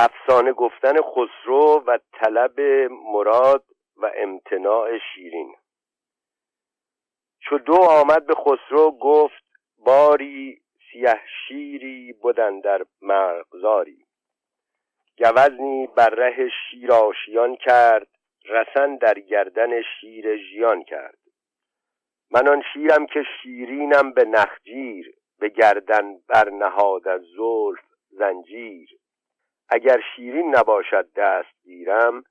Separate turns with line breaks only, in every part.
افسانه گفتن خسرو و طلب مراد و امتناع شیرین. چو دو آمد به خسرو گفت باری سیه شیری بودن در مرغزاری. گوزنی بر ره شیر آشیان کرد رسن در گردن شیر ژیان کرد. من آن شیرم که شیرینم به نخجیر به گردن برنهاد از زلف زنجیر. اگر شیرین نباشد دست گیرم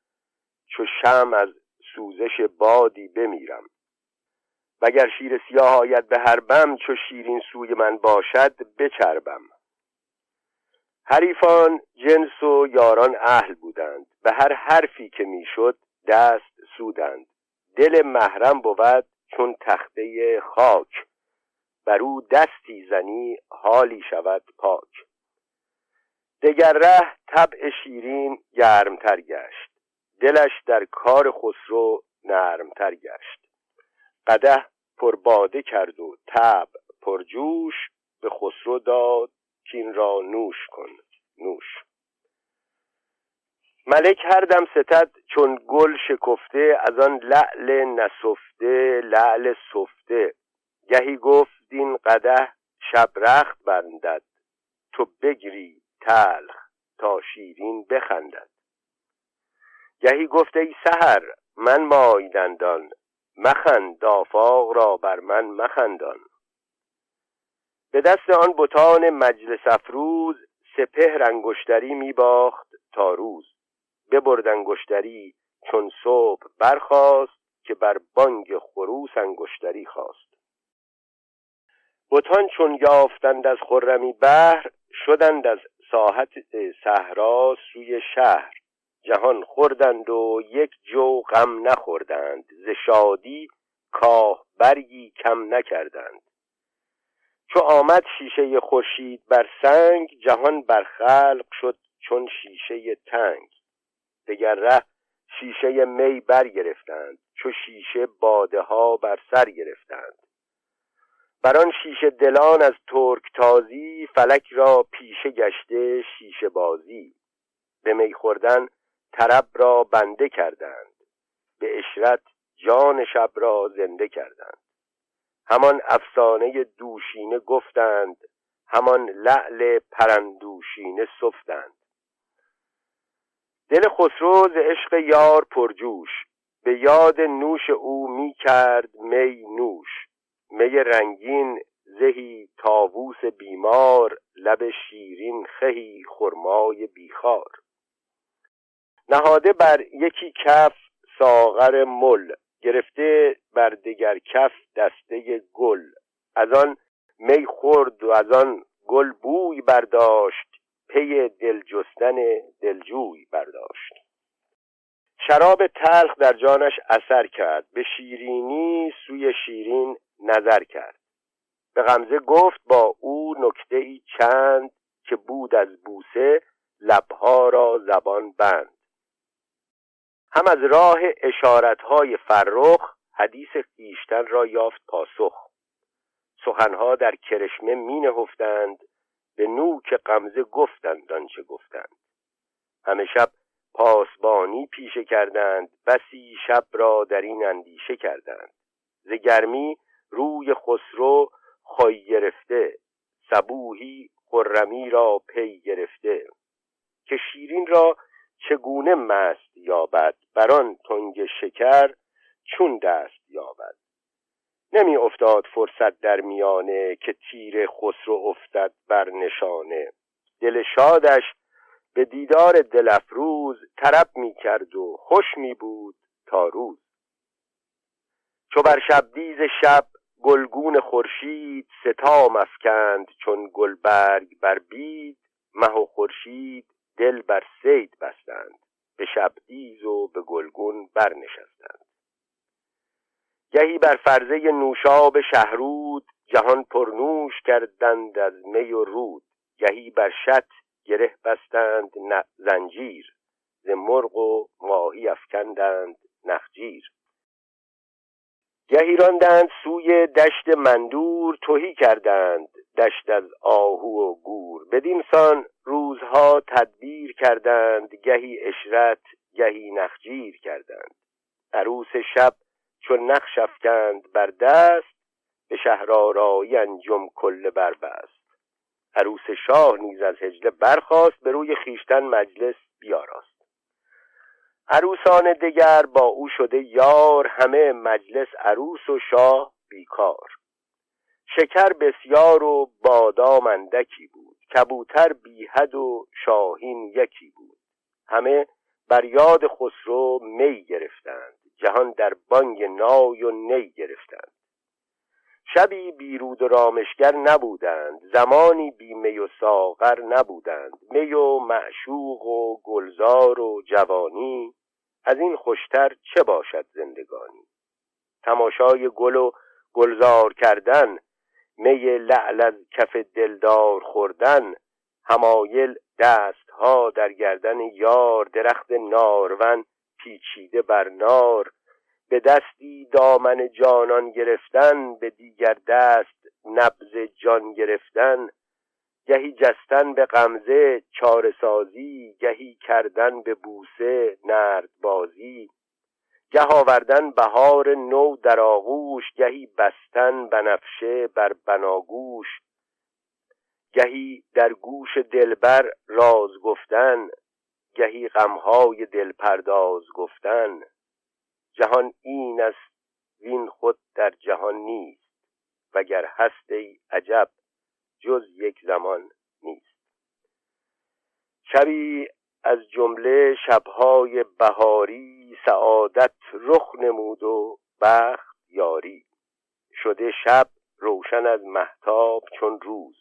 چو شم از سوزش بادی بمیرم. وگر شیر سیاه آید به هر بم چو شیرین سوی من باشد بچربم. حریفان جنس و یاران اهل بودند. به هر حرفی که می‌شد دست سودند. دل محرم بود چون تخته خاک. بر او دستی زنی حالی شود پاک. دگر ره طبع شیرین گرمتر گشت. دلش در کار خسرو نرمتر گشت. قده پرباده کرد و تب پرجوش به خسرو داد کین را نوش کن نوش. ملک هر دم ستد چون گل شکفته از آن لعل نسفته لعل سفته. گهی گفت این قده شب رخت بندد. تو بگری تلخ تا شیرین بخندد. گهی گفته ای سهر من مای دندان مخند آفاق را بر من مخندان. به دست آن بتان مجلس افروز سپهر انگشتری میباخت تا روز. ببرد انگشتری چون صبح برخاست که بر بانگ خروس انگشتری خواست بتان چون یافتند از خرمی بهر شدند از ساحت صحرا سوی شهر. جهان خوردند و یک جو غم نخوردند. ز شادی کاه برگی کم نکردند. چو آمد شیشه خورشید بر سنگ جهان بر خلق شد چون شیشه تنگ. دگر ره شیشه می برگرفتند چو شیشه باده ها بر سر گرفتند. بر آن شیشه دلان از ترک تازی فلک را پیشه گشته شیشه بازی. به می خوردن طرب را بنده کردند. به اشرت جان شب را زنده کردند. همان افسانه دوشینه گفتند. همان لعل پرندوشینه سفتند. دل خسرو ز عشق یار پرجوش. به یاد نوش او می کرد می نوش. می رنگین زهی تاووس بیمار لب شیرین خهی خرمای بیخار. نهاده بر یکی کف ساغر مل گرفته بر دگر کف دسته گل. از آن می خورد و از آن گل بوی برداشت پی دل جستن دلجوی برداشت. شراب تلخ در جانش اثر کرد به شیرینی سوی شیرین نظر کرد. به غمزه گفت با او نکته ای چند که بود از بوسه لبها را زبان بند. هم از راه اشارتهای فرخ حدیث خیشتن را یافت پاسخ. سخنها در کرشمه می نهفتند به نوک غمزه گفتند آنچه گفتند. همه شب پاسبانی پیشه کردند بسی شب را در این اندیشه کردند. ز گرمی روی خسرو خواهی گرفته صبوهی خرمی را پی گرفته. که شیرین را چگونه مست یابد بران تنگ شکر چون دست یابد؟ نمی افتاد فرصت در میانه که تیر خسرو افتد بر نشانه. دل شادش به دیدار دل افروز طرب می کرد و خوش می بود تا روز. چو بر شبدیز شب گلگون خورشید ستام افکند چون گلبرگ بر بید مه و خورشید دل بر سید بستند به شبدیز و به گلگون برنشستند. گهی بر فرزه نوشاب شهرود جهان پرنوش کردند از می و رود. گهی بر شط گره بستند زنجیر ز مرغ و ماهی افکندند نخجیر. گهی راندند سوی دشت مندور توهی کردند دشت از آهو و گور. بدین سان روزها تدبیر کردند گهی اشرت گهی نخجیر کردند. عروس شب چون نقش افکند بر دست به شهرآرایی انجم کل بربست. عروس شاه نیز از هجله برخاست به روی خیشتن مجلس عروسان دگر با او شده یار همه مجلس عروس و شاه بیکار. شکر بسیار و بادام اندکی بود کبوتر بیحد و شاهین یکی بود. همه بر یاد خسرو می گرفتند جهان در بانگ نای و نی گرفتند. شبی بیرود و رامشگر نبودند زمانی بی می و ساغر نبودند. می و معشوق و گلزار و جوانی از این خوشتر چه باشد زندگانی؟ تماشای گل و گلزار کردن می لعل از کف دلدار خوردن همایل دستها در گردن یار درخت نارون پیچیده بر نار به دستی دامن جانان گرفتن به دیگر دست نبز جان گرفتن. گهی جستن به غمزه چاره سازی گهی کردن به بوسه نرد بازی گه آوردن بهار نو در آغوش گهی بستن بنفشه بر بناگوش. گهی در گوش دلبر راز گفتن گهی غمهای دل پرداز گفتن. جهان این است وین خود در جهان نیست وگر هست ای عجب. جز یک زمان نیست. شبی از جمله شبهای بهاری سعادت رخ نمود و بخت یاری. شده شب روشن از محتاب چون روز.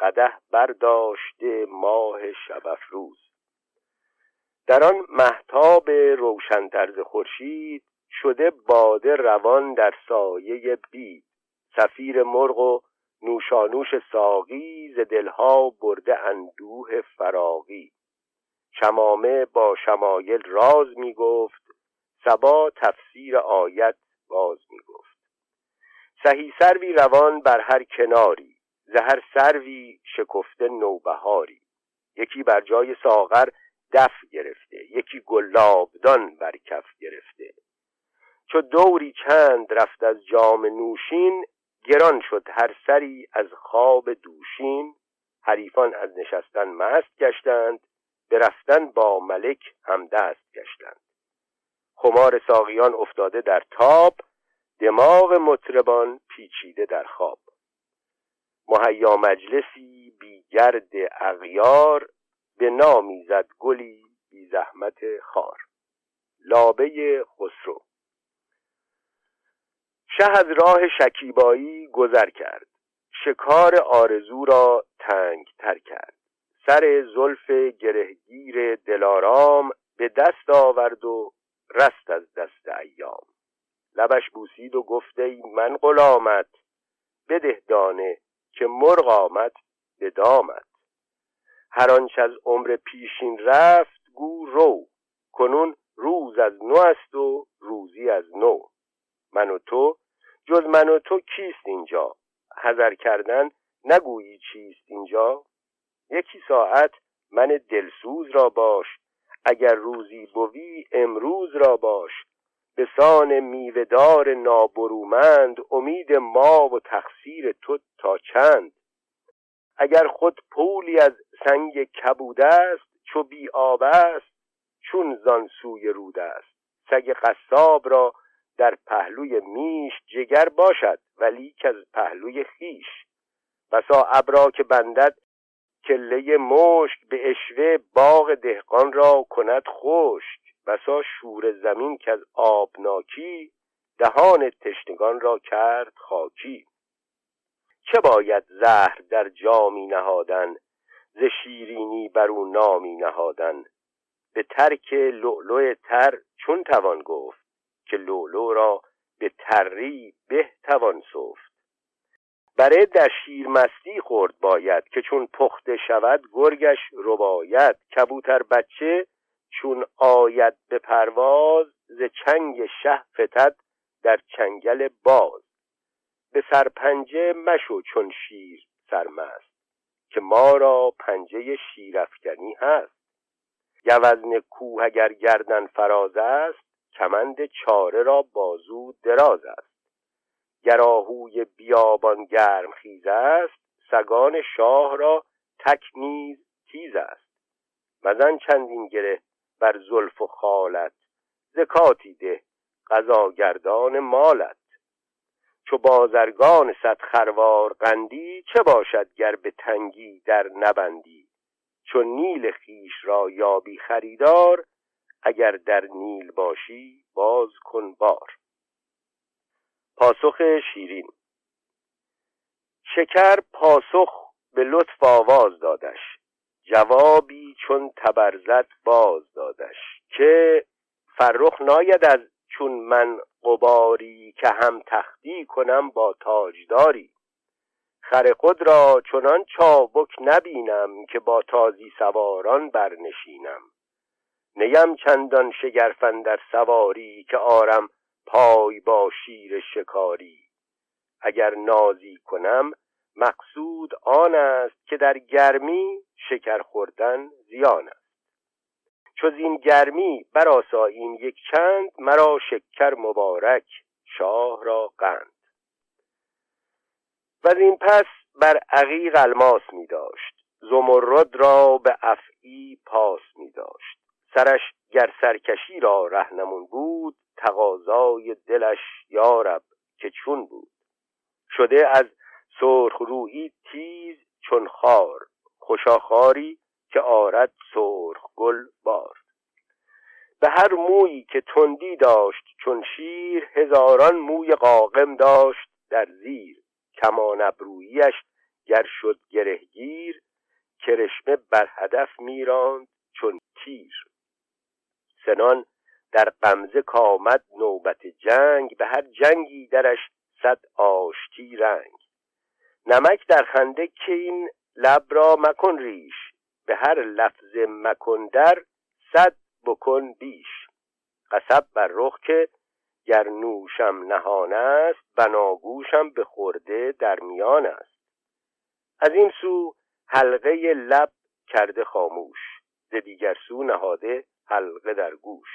قده برداشته ماه شب افروز. در آن محتاب روشن طرز خورشید شده باده روان در سایه بید. سفیر مرغ و نوشانوش ساقی ز دلها برده اندوه فراغی. شمامه با شمایل راز می گفت سبا تفسیر آیت باز می گفت سهی سروی روان بر هر کناری زهر سروی شکفته نوبهاری. یکی بر جای ساغر دف گرفته یکی گلابدان بر کف گرفته. چو دوری چند رفت از جام نوشین گران شد. هر سری از خواب دوشین حریفان از نشستن مست گشتند به رفتن با ملک هم دست گشتند. خمار ساقیان افتاده در تاب دماغ مطربان پیچیده در خواب. مهیا مجلسی بی گرد اغیار به نامی زد گلی بی زحمت خار. لابه خسرو شه از راه شکیبایی گذر کرد. شکار آرزو را تنگ تر کرد. سر زلف گرهگیر دلارام به دست آورد و رست از دست ایام. لبش بوسید و گفت ای من غلامت بده دانه که مرغ آمد به دامت هر آنچه از عمر پیشین رفت گو رو کنون روز از نو است و روزی از نو. من و تو جز من و تو کیست اینجا؟ حذر کردن نگویی چیست اینجا؟ یکی ساعت من دلسوز را باش اگر روزی بوی امروز را باش. به سان میوهدار نابرومند امید ما و تقصیر تو تا چند؟ اگر خود پولی از سنگ کبود است چو بی آب است چون زان سوی رود است. سگ قصاب را در پهلوی میش جگر باشد ولی که از پهلوی خیش. بسا ابرا که بندد کله مشک به اشوه باغ دهقان را کند خشک. بسا شور زمین که از آبناکی دهان تشنگان را کرد خاکی. چه باید زهر در جامی نهادن ز شیرینی بر او نامی نهادن؟ به ترک لؤلؤ تر چون توان گفت؟ که لولو را به تری به توان سفت. برای در شیر مستی خورد باید که چون پخته شود گرگش رباید. کبوتر بچه چون آید به پرواز ز چنگ شه فتد در چنگل باز. به سرپنجه مشو چون شیر سرمست که ما را پنجه شیرافکنی هست. گوزن کوه اگر گردن فراز است کمند چاره را بازو دراز است. گراهوی بیابان گرم خیز است سگان شاه را تک نیز تیز است. مزن چندین گره بر زلف و خالت زکاتی ده قضاگردان مالت. چو بازرگان صد خروار قندی چه باشد گر به تنگی در نبندی؟ چون نیل خیش را یابی خریدار اگر در نیل باشی باز کن بار. پاسخ شیرین شکر پاسخ به لطف آواز دادش جوابی چون تبرزد باز دادش که فرخ ناید از چون من قباری که هم تختی کنم با تاجداری. خر خود را چنان چابک نبینم که با تازی سواران برنشینم. نیم چندان شگرفن در سواری که آرم پای با شیر شکاری. اگر نازی کنم مقصود آن است که در گرمی شکر خوردن زیان است. چو این گرمی براساییم یک چند مرا شکر مبارک شاه را قند. و این پس بر عقیق الماس می داشت. زمرد را به افعی پاس می داشت. سرش گر سرکشی را رهنمون بود تقاضای دلش یارب که چون بود. شده از سرخ رویی تیز چون خار خوشاخاری که آرد سرخ گل بار. به هر مویی که تندی داشت چون شیر هزاران موی قاقم داشت در زیر. کمان ابرویش گر شد گرهگیر کرشمه بر هدف میراند چون تیر. سنان در قمزه کامد نوبت جنگ به هر جنگی درش صد آشتی رنگ. نمک در خنده که این لب را مکن ریش به هر لفظ مکن در صد بکن بیش. قصب بر رخ که گر نوشم نهان است بناگوشم به خورده در میان است. از این سو حلقه لب کرده خاموش ز دیگر سو نهاده حلقه در گوش.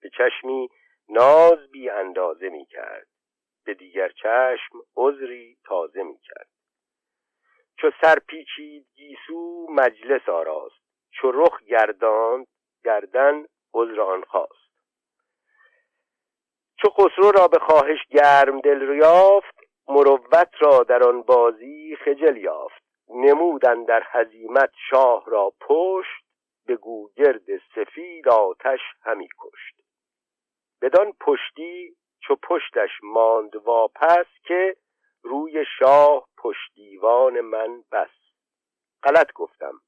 به چشمی ناز بی اندازه می کرد. به دیگر چشم عذری تازه می کرد. چو سر پیچید گیسو مجلس آراست. چو رخ گرداند گردن عذر آن خواست. چو خسرو را به خواهش گرم دل یافت مروت را در آن بازی خجل یافت. نمودن در هزیمت شاه را پشت به گوگرد سفید آتش همی کشت. بدان پشتی چو پشتش ماند واپس که روی شاه پشتیوان من بس. غلط گفتم.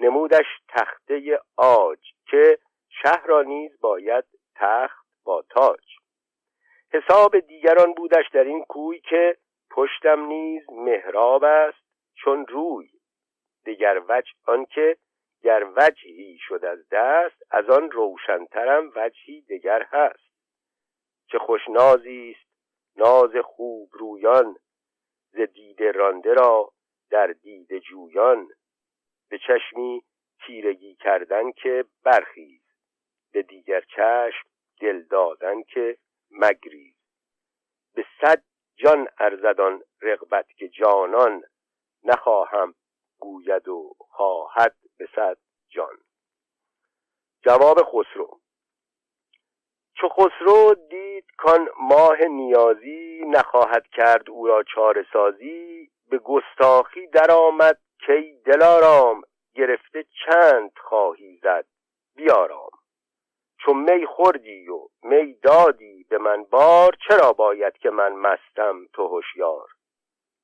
نمودش تخته آج که شهر را نیز باید تخت با تاج. حساب دیگران بودش در این کوی که پشتم نیز مهراب است چون روی. دیگر وجه آنکه گر وجهی شد از دست از آن روشنترم وجهی دیگر هست. چه خوش نازی است ناز خوب رویان ز دیده رانده را در دیده جویان. به چشمی تیرگی کردن که برخیز به دیگر چشم دل دادن که مگریز به صد جان ارزدان رغبت که جانان نخواهم گوید و خواهد به صد جان. جواب خسرو. چو خسرو دید کان ماه نیازی نخواهد کرد او را چاره سازی به گستاخی درآمد کی دلارام گرفته چند خواهی زد بیارام. چون می خوردی و می دادی به من بار چرا باید که من مستم تو هوشیار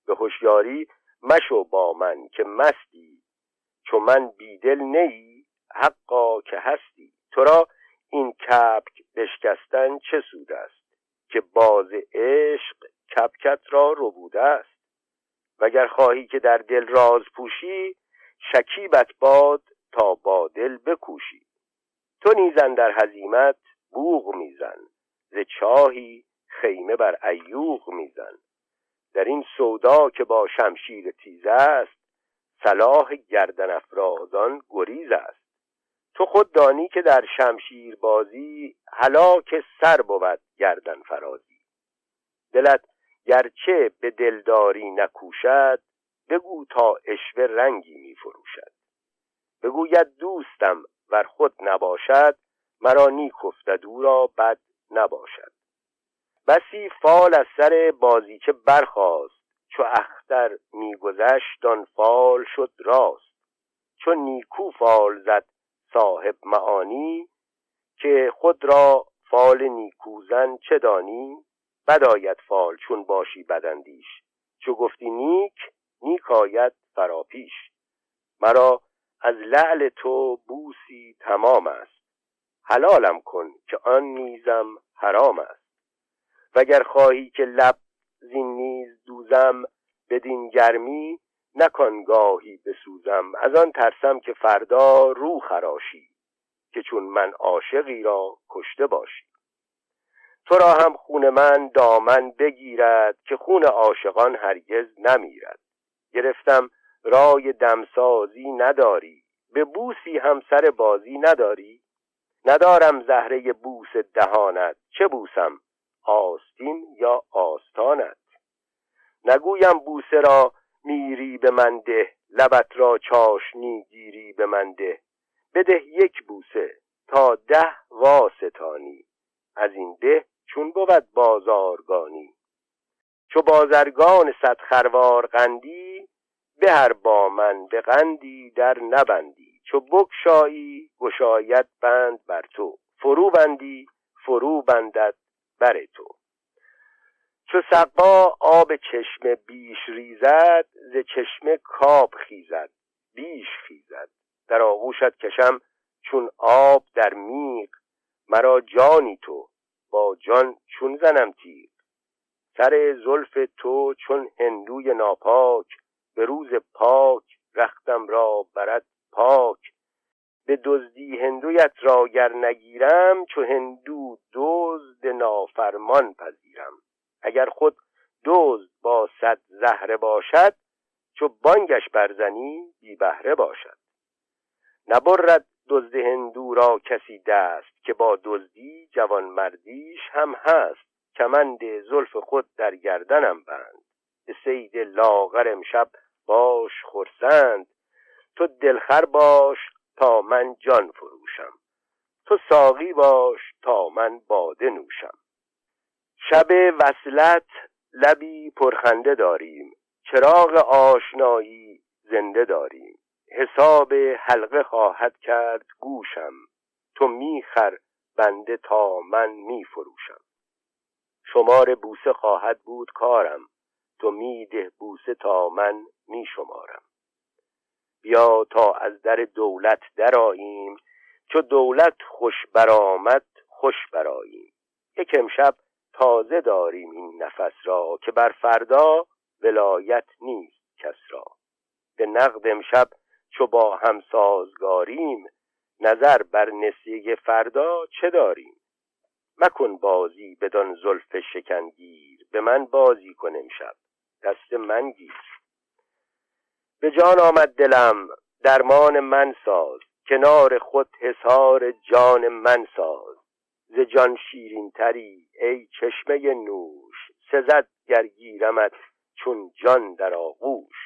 به هوشیاری مشو با من که مستی چون من بیدل نیی حقا که هستی. تو را این کپک بشکستن چه سود است؟ که باز عشق کپکت را ربوده است. وگر خواهی که در دل راز پوشی شکیبت باد تا با دل بکوشی. تو نیزن در هزیمت بوغ میزن ز چاهی خیمه بر ایوغ میزن. در این سودا که با شمشیر تیز است صلاح گردن افرازان گریز است. تو خود دانی که در شمشیر بازی هلاک سر بود گردن فرازی. دلت گرچه به دلداری نکوشد بگو تا اشوه رنگی می فروشد. بگوید دوستم ور خود نباشد مرا نیک افتد او را بد نباشد. بسی فال از سر بازیچه برخاست. چو اختر میگذشت آن فال شد راست. چو نیکو فال زد صاحب معانی که خود را فال نیکوزن چه دانی؟ بداید فال چون باشی بدندیش چو گفتی نیک نیک آید فراپیش. مرا از لعل تو بوسی تمام است. حلالم کن که آن نیزم حرام است. وگر خواهی که لب زین نیز دوزم بدین گرمی نکن گاهی بسوزم. از آن ترسم که فردا رو خراشی که چون من عاشقی را کشته باشی. تو را هم خون من دامن بگیرد که خون عاشقان هرگز نمیرد. گرفتم رای دمسازی نداری به بوسی هم سر بازی نداری. ندارم زهره بوس دهانت چه بوسم؟ آستین یا آستانت. نگویم بوسه را میری به من ده لبت را چاشنی گیری به من ده. بده یک بوسه تا ده واستانی. از این ده چون بود بازارگانی. چو بازرگان صد خروار قندی به هر با من به قندی در نبندی. چو بکشایی گشاید بند بر تو. فرو بندی فرو بندد بر تو. چو سقا آب چشم بیش ریزد ز چشمه کاب خیزد بیش خیزد. در آغوشت کشم چون آب در میغ. مرا جانی تو با جان چون زنم تیغ. سر زلف تو چون هندوی ناپاک به روز پاک رختم را برد پاک. به دزدی هندویت را گر نگیرم چو هندو دزد نافرمان پذیرم. اگر خود دزد با صد زهره باشد چو بانگش برزنی بی بهره باشد. نبرد دزد هندو را کسی دست که با دزدی جوان مردیش هم هست. کمند زلف خود در گردنم بند. به سید لاغر امشب باش خرسند. تو دلخر باش تا من جان فروشم. تو ساقی باش تا من باده نوشم. شب وصلت لبی پرخنده داریم. چراغ آشنایی زنده داریم. حساب حلقه خواهد کرد گوشم. تو میخر بنده تا من میفروشم شمار بوسه خواهد بود کارم. تو میده بوسه تا من میشمارم بیا تا از در دولت دراییم چو دولت خوش برآمد خوش براییم یک امشب تازه داریم این نفس را که بر فردا ولایت نیست کس را. به نقد امشب چو با هم سازگاریم نظر بر نسیه فردا چه داریم؟ مکن بازی بدان زلف شکنگیر به من بازی کن امشب. دست من گیر. به جان آمد دلم درمان من ساز کنار خود حسار جان من ساز. ز جان شیرین تری ای چشمه نوش سزد گرگیرمت چون جان در آغوش.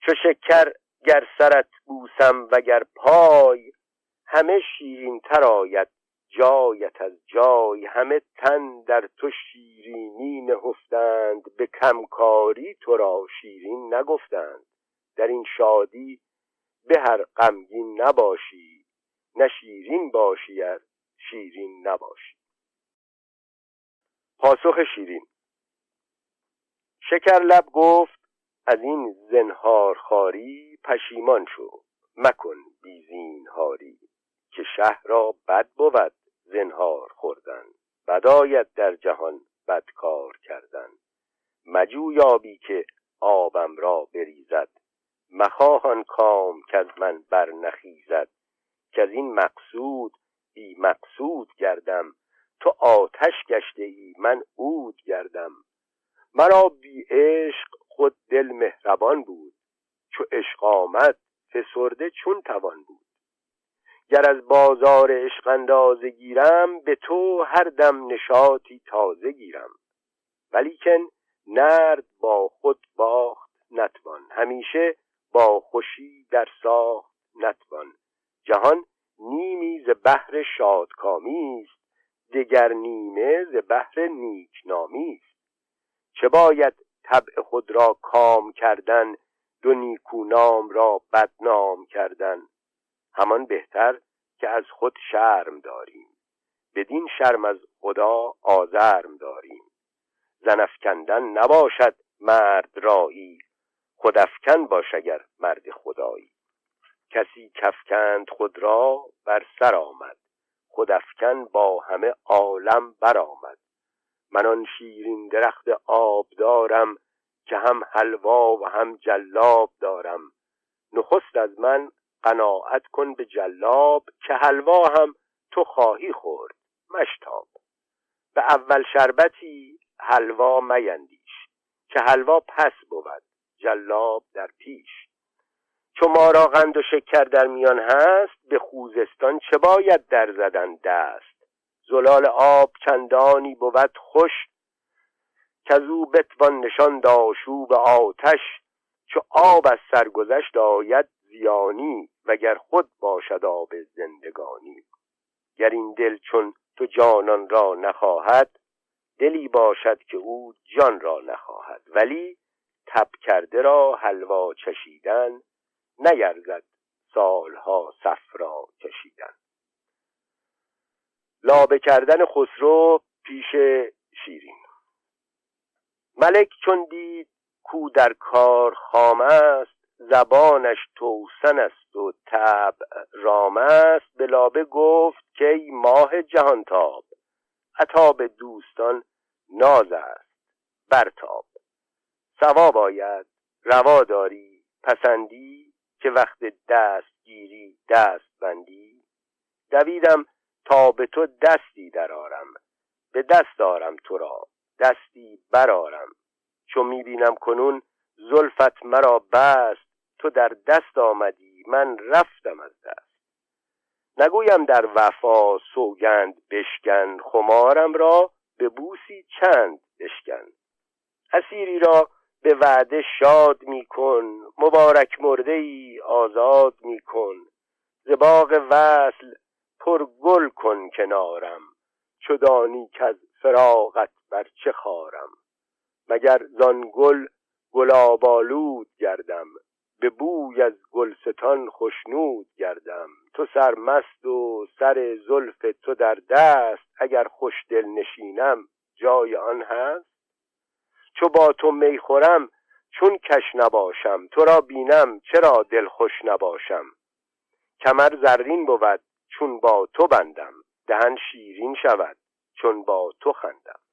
چو شکر گر سرت بوسم وگر پای همه شیرین تر آید جایت از جای همه تن در تو شیرینی نهفتند به کمکاری تو را شیرین نگفتند. در این شادی به هر غمگین نباشی نه شیرین باشی ار شیرین نباشی. پاسخ شیرین شکر لب گفت از این زنهار خاری پشیمان شو مکن بی هاری که شهر را بد بود. زنهار خوردن بداید در جهان بدکار کردن. مجو یابی که آبم را بریزد مخواهان کام که از من بر نخیزد که از این مقصود بی مقصود گردم تو آتش گشته ای من عود گردم. مرا بی عشق خود دل مهربان بود چو عشق آمد فسرده چون توان بود. گر از بازار عشق اندازه گیرم به تو هر دم نشاطی تازه گیرم. ولیکن نرد با خود باخت نتوان همیشه با خوشی در ساخت نتوان. جهان نیمی ز بحر شادکامی است دگر نیمه ز بحر نیکنامی است. چه باید طبع خود را کام کردن دو نیکونام را بدنام کردن؟ همان بهتر که از خود شرم داریم. بدین شرم از خدا آزرم داریم. زنفکندن نباشد مرد رایی خودافکن باش اگر مرد خدایی. کسی کفکند خود را بر سر آمد خودافکن با همه عالم برآمد من آن شیرین درخت آب دارم که هم حلوا و هم جلاب دارم. نخست از من قناعت کن به جلاب که حلوا هم تو خواهی خورد مشتاب به اول شربتی حلوا میندیش که حلوا پس بود جلاب در پیش. چو ما را قند و شکر در میان هست به خوزستان چه باید در زدن دست؟ زلال آب چندانی بود خوش که او بتوان نشان داشوب آتش چو آب از سرگذشت آید زیانی وگر خود باشد آب زندگانی. گر این دل چون تو جانان را نخواهد دلی باشد که او جان را نخواهد. ولی تب کرده را حلوا چشیدن نیرزد سالها صفرا کشیدن. لابه کردن خسرو پیش شیرین. ملک چون دید کو در کار خام است زبانش توسن است و تب رام است. به لابه گفت که ای ماه جهانتاب عطاب دوستان ناز است برتاب. سوا باید روا داری پسندی که وقت دست گیری دست بندی. دویدم تا به تو دستی درارم به دست دارم تو را دستی برارم چون می‌بینم کنون زلفت مرا بست تو در دست آمدی من رفتم از دست. نگویم در وفا سوگند بشکن خمارم را به بوسی چند بشکن. اسیری را به وعده شاد میکن مبارک مرده ای آزاد میکن زباغ وصل پر گل کن کنارم چدانی که از فراغت بر چه خارم. مگر زان گل گلابالود گردم به بوی از گلستان خشنود گردم. تو سرمست و سر زلف تو در دست اگر خوش دل نشینم جای آن هست؟ چو با تو می خورم چون کش نباشم. تو را بینم چرا دل خوش نباشم؟ کمر زرین بود چون با تو بندم. دهن شیرین شود چون با تو خندم.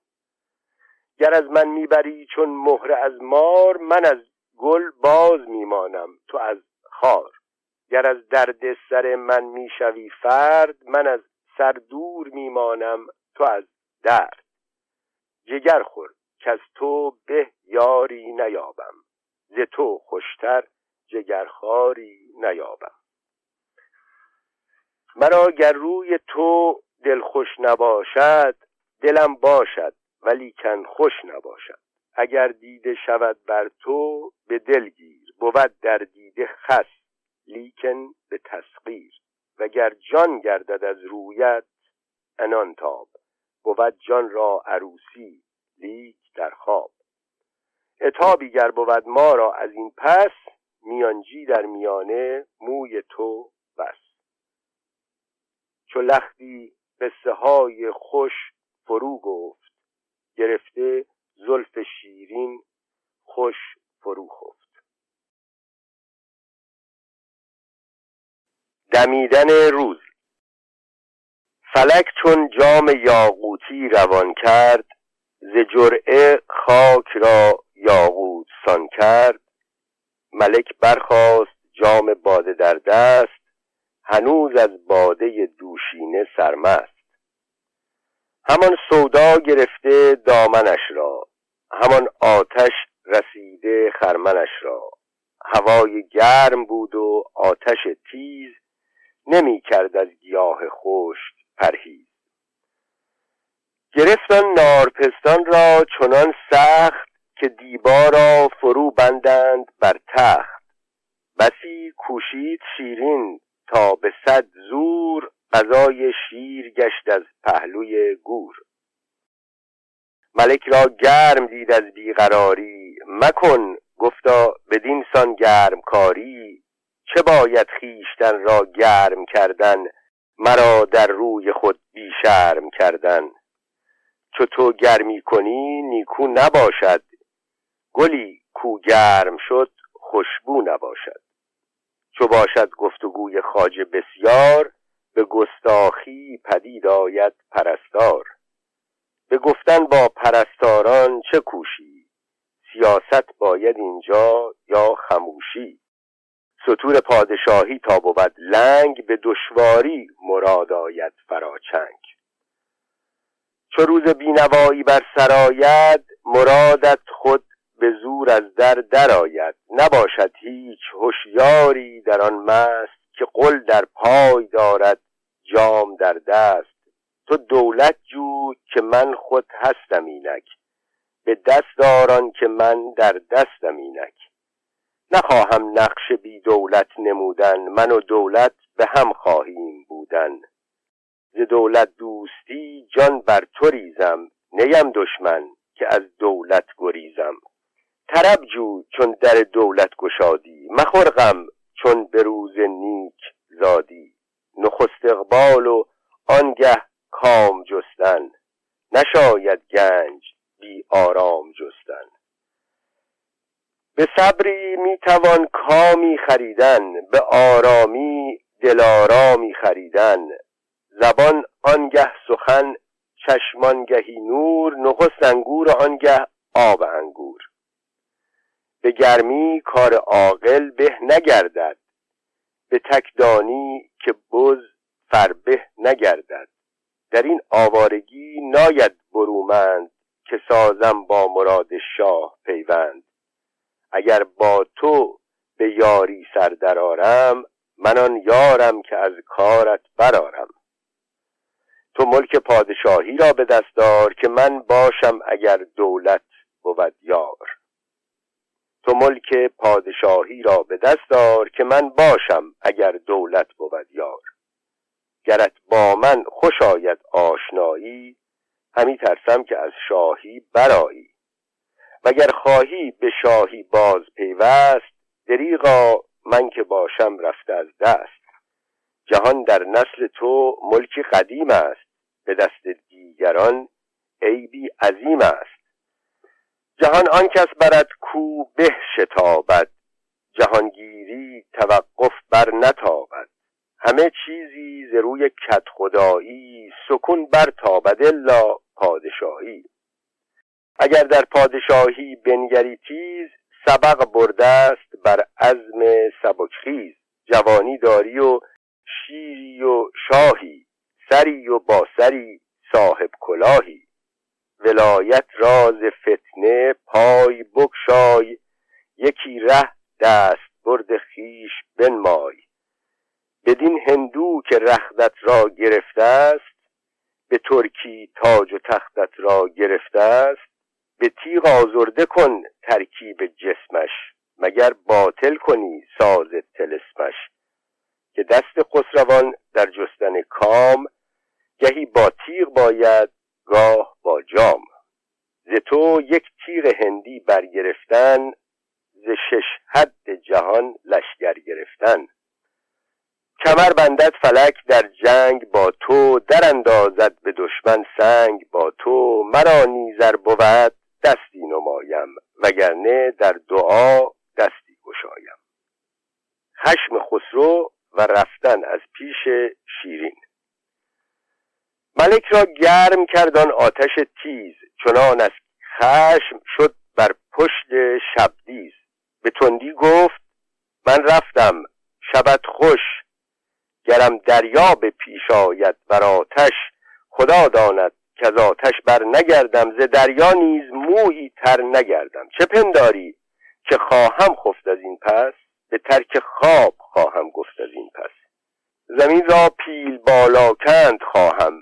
گر از من می‌بری چون مهره از مار من از گل باز میمانم تو از خار. گر از درد سر من می‌شوی فرد من از سر دور میمانم تو از درد. جگر خور که از تو به یاری نیابم ز تو خوشتر جگرخاری نیابم. مرا گر روی تو دل خوش نباشد دلم باشد ولی کن خوش نباشد. اگر دیده شود بر تو به دل گیر. بود در دیده خس لیکن به تسخیر. وگر جان گردد از رویت انان تاب. بود جان را عروسی لیک در خواب. اتابی گر بود ما را از این پس میانجی در میانه موی تو بس. چو لختی قصه های خوش فرو گفت گرفته زلف شیرین خوش فرو خفت. دمیدن روز. فلک چون جام یاقوتی روان کرد ز جرعه خاک را یاقوت سان کرد. ملک برخاست جام باده در دست هنوز از باده دوشینه سرمست. همان سودا گرفته دامنش را همان آتش رسیده خرمنش را. هوای گرم بود و آتش تیز نمی کرد از گیاه خشک پرهیز. گرفتن نارپستان را چنان سخت که دیبا را فرو بندند بر تخت. بسی کوشید شیرین تا به صد زور غذای شیر گشت از پهلوی گور. ملک را گرم دید از بیقراری مکن گفتا بدین سان گرم کاری چه باید خیشتن را گرم کردن مرا در روی خود بیشرم کردن. چو تو گرمی کنی نیکو نباشد. گلی کو گرم شد خوشبو نباشد. چو باشد گفتگوی خاجه بسیار به گستاخی پدید آید پرستار. به گفتن با پرستاران چه کوشی؟ سیاست باید اینجا یا خموشی؟ سطور پادشاهی تا بود لنگ به دشواری مراد آید فراچنگ. چو روز بینوایی بر سرایت مرادت خود به زور از در درآید نباشد هیچ هوشیاری در آن مست که قل در پای دارد جام در دست. تو دولت جو که من خود هستم اینک. به دست داران که من در دستم اینک. نخواهم نقش بی دولت نمودن من و دولت به هم خواهیم بودن. ز دولت دوستی جان بر تو ریزم نیم دشمن که از دولت گریزم. طرب جو چون در دولت گشادی مخور غم چون به روز نیک زادی. نخست اقبال و آنگه کام جستن. نشاید گنج بی آرام جستن. به صبری می‌توان کامی خریدن به آرامی دلارامی خریدن. زبان آنگه سخن چشمانگهی نور نخست انگور آنگه آب انگور. به گرمی کار عاقل به نگردد به تکدانی که بز فربه نگردد. در این آوارگی ناید برومند که سازم با مراد شاه پیوند. اگر با تو به یاری سر درآرم من آن یارم که از کارت برارم تو ملک پادشاهی را به دست دار که من باشم اگر دولت بود یار. تو ملک پادشاهی را به دست دار که من باشم اگر دولت بود یار. گرت با من خوش آید آشنایی همی ترسم که از شاهی برایی وگر خواهی به شاهی باز پیوست دریغا من که باشم رفته از دست. جهان در نسل تو ملکی قدیم است به دست دیگران عیبی عظیم است. جهان آن کس برد کو به شتابد. جهانگیری توقف بر نتابد. همه چیزی ز روی کت خدایی سکون بر تابد الا پادشاهی. اگر در پادشاهی بنگری تیز سبق برده است بر عزم سبکخیز. جوانی داری و شیری و شاهی سری و با سری صاحب کلاهی. ولایت راز فتنه پای بکشای یکی ره دست برد خیش بنمای. بدین هندو که رخدت را گرفته است به ترکی تاج و تختت را گرفته است. به تیغ آزرده کن ترکیب جسمش مگر باطل کنی ساز تلسمش که دست خسروان در جستن کام گهی با تیغ باید گاه با جام. ز تو یک تیغ هندی برگرفتن ز شش حد جهان لشگر گرفتن. کمر بندد فلک در جنگ با تو در اندازد به دشمن سنگ با تو. مرا نیزر بود دستی نمایم وگرنه در دعا دستی گشایم. خشم خسرو و رفتن از پیش شیرین. ملک را گرم کردن آتش تیز چنان از خشم شد بر پشت شبدیز به تندی گفت من رفتم شبت خوش. گرم دریا به پیش آید بر آتش. خدا داند که از آتش بر نگردم ز دریا نیز مویی تر نگردم. چه پنداری که خواهم خفت از این پس؟ به ترک خواب خواهم گفت از این پس. زمین را پیل بالا کند خواهم.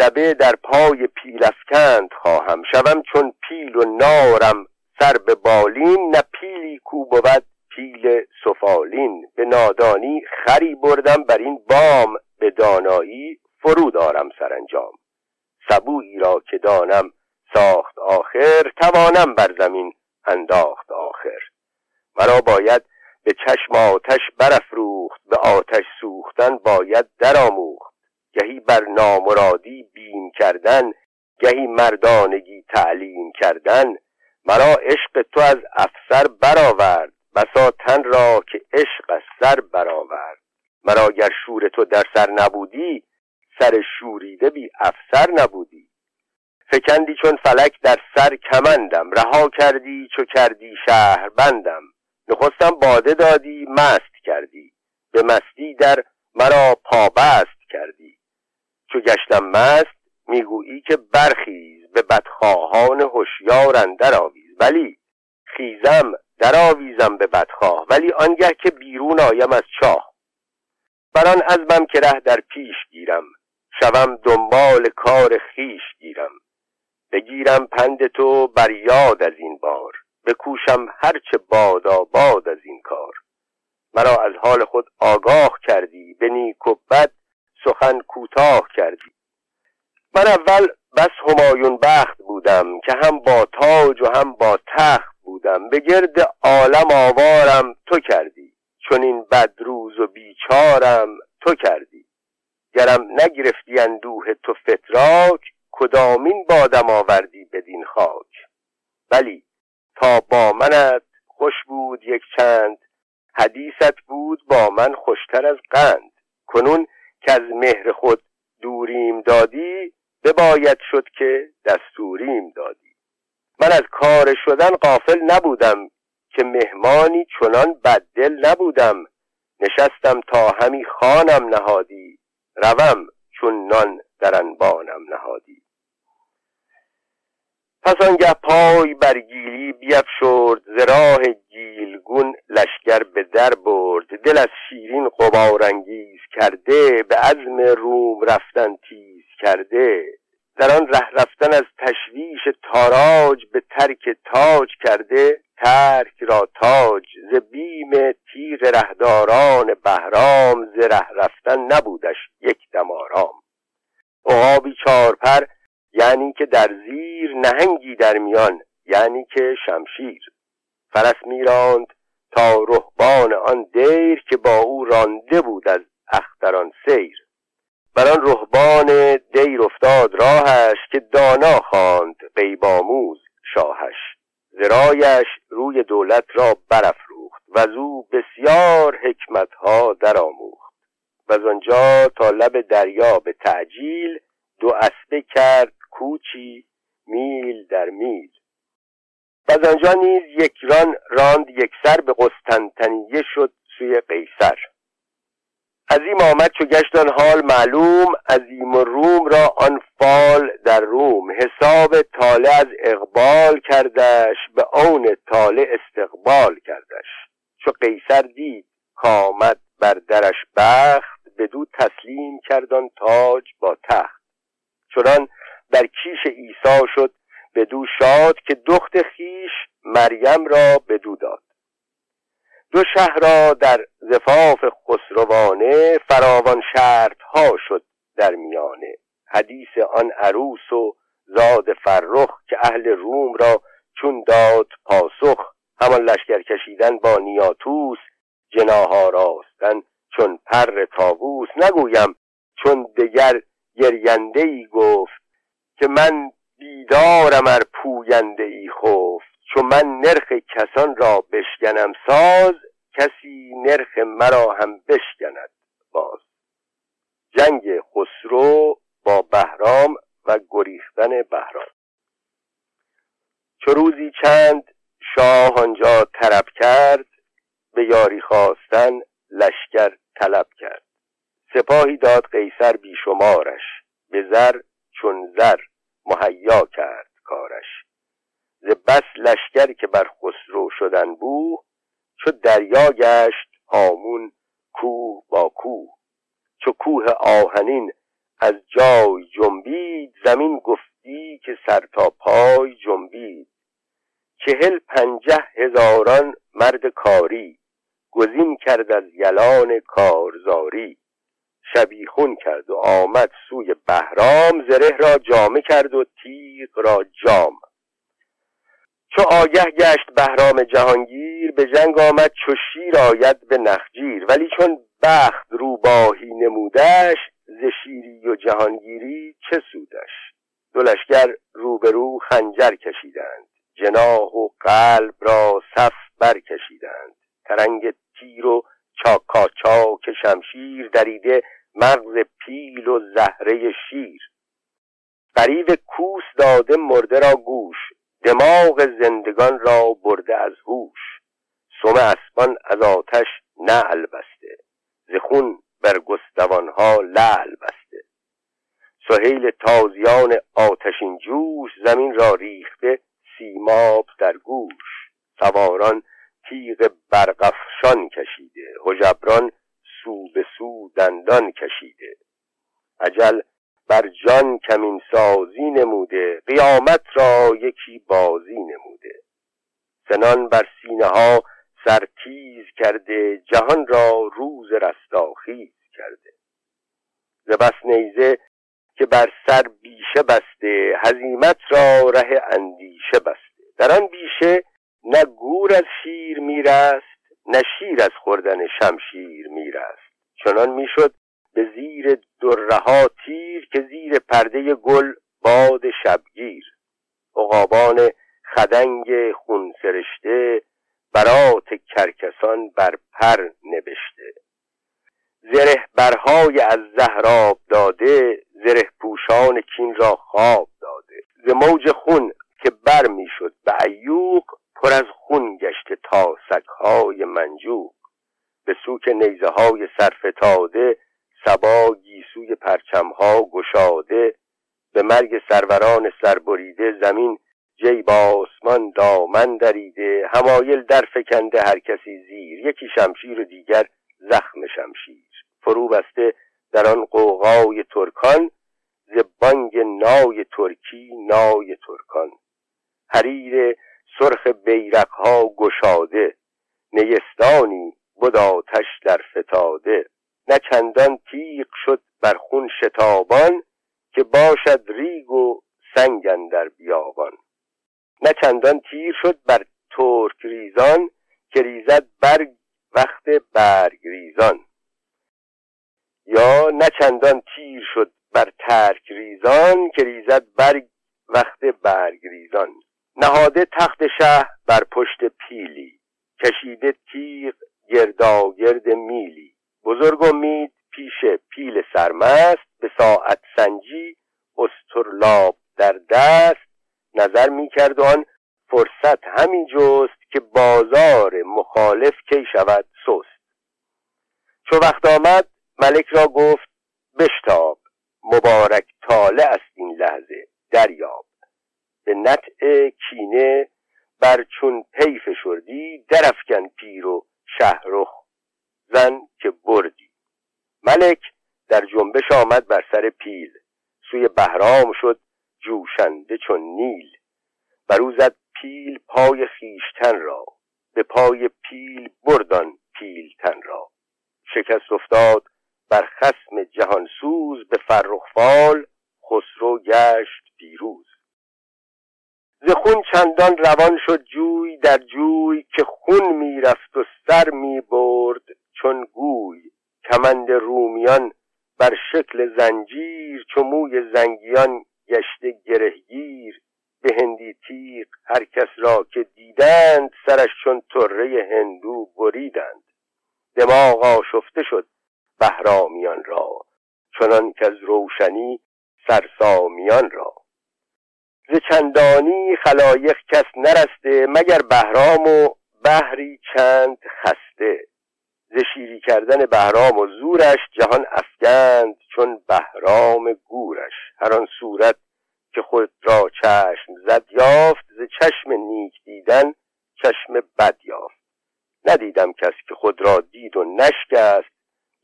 دبه در پای پیل افکند خواهم. شوم چون پیل و نارم سر به بالین نه پیلی کو بود پیل سفالین. به نادانی خری بردم بر این بام به دانایی فرو دارم سرانجام. سبویی را که دانم ساخت آخر توانم بر زمین انداخت آخر. مرا باید به چشم آتش برافروخت به آتش سوختن باید درآموخت. گهی بر نامرادی بیم کردن گهی مردانگی تعلیم کردن. مرا عشق تو از افسر برآورد بسا تن را که عشق از سر برآورد. مرا گر شور تو در سر نبودی سر شوریده بی افسر نبودی. فکندی چون فلک در سر کمندم رها کردی چو کردی شهر بندم نخستم باده دادی مست کردی. به مستی در مرا پابست کردی. چو گشتم مست می‌گویی که برخیز به بدخواهان هوشیار اندر آویز. ولی خیزم درآویزم به بدخواه ولی آنگه که بیرون آیم از چاه. بران ازمم که ره در پیش گیرم شوم دنبال کار خیش گیرم. بگیرم پند تو بر یاد از این بار بکوشم هرچه باد از این کار. مرا از حال خود آگاه کردی به نیک و بد سخن کوتاه کردی. من اول بس همایون بخت بودم که هم با تاج و هم با تخت بودم. به گرد عالم آوارم تو کردی. چون این بد روز و بیچارم تو کردی. گرم نگرفتی اندوه تو فتراک کدامین بادم آوردی بدین خاک. ولی تا با منت خوش بود یک چند حدیثت بود با من خوشتر از قند. کنون که از مهر خود دوریم دادی بباید شد که دستوریم دادی. من از کار شدن قافل نبودم که مهمانی چنان بددل نبودم. نشستم تا همی خانم نهادی روم چون نان در انبانم نهادی. پس آنگه پای بر گیلی بیفشرد ز راه گیلگون لشکر به در برد. دل از شیرین قبارانگیز کرده به عزم روم رفتن تیز کرده. در آن ره رفتن از تشویش تاراج به ترک تاج کرده. ترک را تاج ز بیم تیر رهداران بهرام ز ره رفتن نبودش یک دم آرام. عقابی چارپر یعنی که در زیر نهنگی در میان یعنی که شمشیر. فرس میراند تا رهبان آن دیر که با او رانده بود از اختران سیر. بر آن رهبان دیر افتاد راهش که دانا خواند غیبآموز شاهش. زرایش روی دولت را برافروخت و او بسیار حکمتها درآموخت. و از آنجا تا لب دریا به تعجیل دو اسبه کرد کوچی میل در میل. و از آنجا نیز یک ران راند یک سر به قسطنطنیه شد سوی قیصر. عظیم آمد چو گشت آن حال معلوم عظیم روم را آن فال در روم. حساب طالع از اقبال کردش به اون طالع استقبال کردش. چو قیصر دید کامد بر درش بخت بدو تسلیم کردن تاج با تخت. چنان در کیش عیسی شد بدو شاد که دخت خیش مریم را بدو داد. دو شهر را در زفاف خسروانه فراوان ها شد در میانه. حدیث آن عروس و زاد فرخ که اهل روم را چون داد پاسخ همان لشکر کشیدن با نیاتوس جناها راستن چون پر تاووس نگویم چون دگر گرینده ای گفت که من بیدارم ار پوینده ای خفت. چون من نرخ کسان را بشکنم ساز کسی نرخ مرا هم بشکند باز. جنگ خسرو با بهرام و گریختن بهرام. چو روزی چند شاه آنجا طرب کرد به یاری خواستن لشکر طلب کرد. سپاهی داد قیصر بیشمارش به زر چون زر مهیا کرد کارش. ز بس لشکر که بر خسرو شدن بو چو دریا گشت هامون کوه با کوه. چو کوه آهنین از جای جنبید زمین گفتی که سر تا پای جنبید. چهل پنجه هزاران مرد کاری گزین کرد از یلان کارزاری. شبیخون کرد و آمد سوی بهرام زره را جامه کرد و تیغ را جام. چو آگه گشت بهرام جهانگیر به جنگ آمد چو شیر آید به نخجیر. ولی چون بخت روباهی نمودش ز شیری و جهانگیری چه سودش؟ دو لشکر روبرو خنجر کشیدند. جناح و قلب را صف برکشیدند. ترنگ تیر و چاکاچاک شمشیر دریده مغز پیل و زهره شیر. قریب کوس داده مرده را گوش. دماغ زندگان را برده از هوش. سم اسبان از آتش نعل بسته. ز خون بر گستوانها لعل بسته. سهیل تازیان آتشین جوش زمین را ریخته سیماب در گوش. سواران تیغ برقفشان کشیده. هژبران سو به سو دندان کشیده. عجل بر جان کمین سازی نموده قیامت را یکی بازی نموده. سنان بر سینه ها سرتیز کرده جهان را روز رستاخیز کرده. ز بس نیزه که بر سر بیشه بسته هزیمت را ره اندیشه بسته. در آن بیشه نه گور از شیر میرست نه شیر از خوردن شمشیر میرست. چنان می‌شد به زیر درها تیر که زیر پرده گل باد شبگیر. عقابان خدنگ خون سرشته برات کرکسان بر پر نوشته زره برهای از زهراب داده زره پوشان کین را خواب داده. ز موج خون که بر می‌شد به ایوق پر از خون گشته تا سکهای منجوق. به سوک نیزه های سرفتاده سبا گیسوی پرچمها گشاده به مرگ سروران سربریده زمین جیب آسمان دامن دریده همایل در فکنده هر کسی زیر یکی شمشیر و دیگر زخم شمشیر. فرو بسته در آن قوقای ترکان ز بانگ نای ترکی نای ترکان. حریر سرخ بیرقها گشاده نیستانی بود آتش در فتاده. نه چندان تیغ شد بر خون شتابان که باشد ریگ و سنگ در بیابان. نه چندان تیر شد بر ترک ریزان که ریزد برگ وقت برگ ریزان. یا نه چندان تیر شد بر ترک ریزان که ریزد برگ وقت برگ ریزان. نهاده تخت شهر بر پشت پیلی کشیده تیغ گرداگرد میلی. بزرگ امید پیش پیل سرمست به ساعت سنجی استرلاب در دست. نظر می‌کرد و آن فرصت همین جست که بازار مخالف کی شود سست. چو وقت آمد ملک را گفت بشتاب مبارک تاله است این لحظه دریاب. به نطع کینه بر چون پی فشردی درفکن پیر و شهرخ زن که بردی. ملک در جنبش آمد بر سر پیل. سوی بهرام شد جوشنده چون نیل. برو زد پیل پای خیشتن را. به پای پیل بردان پیلتن را. شکست افتاد بر خسم جهانسوز به فرخ خسرو گشت پیروز. ز خون چندان روان شد جوی در جوی که خون می‌رفت و سر می‌برد. چون گوی کمند رومیان بر شکل زنجیر چو موی زنگیان گشته گرهگیر به هندی تیغ هر کس را که دیدند سرش چون طره هندو بریدند. دماغ آشفته شد بهرامیان را چنان که از روشنی سرسامیان را. ز چندانی خلایق کس نرسته مگر بهرام و بهری چند خسته؟ ز شیری کردن بهرام و زورش جهان افگند چون بهرام گورش. هر آن صورت که خود را چشم زد یافت ز چشم نیک دیدن چشم بد یافت. ندیدم کس که خود را دید و نشکست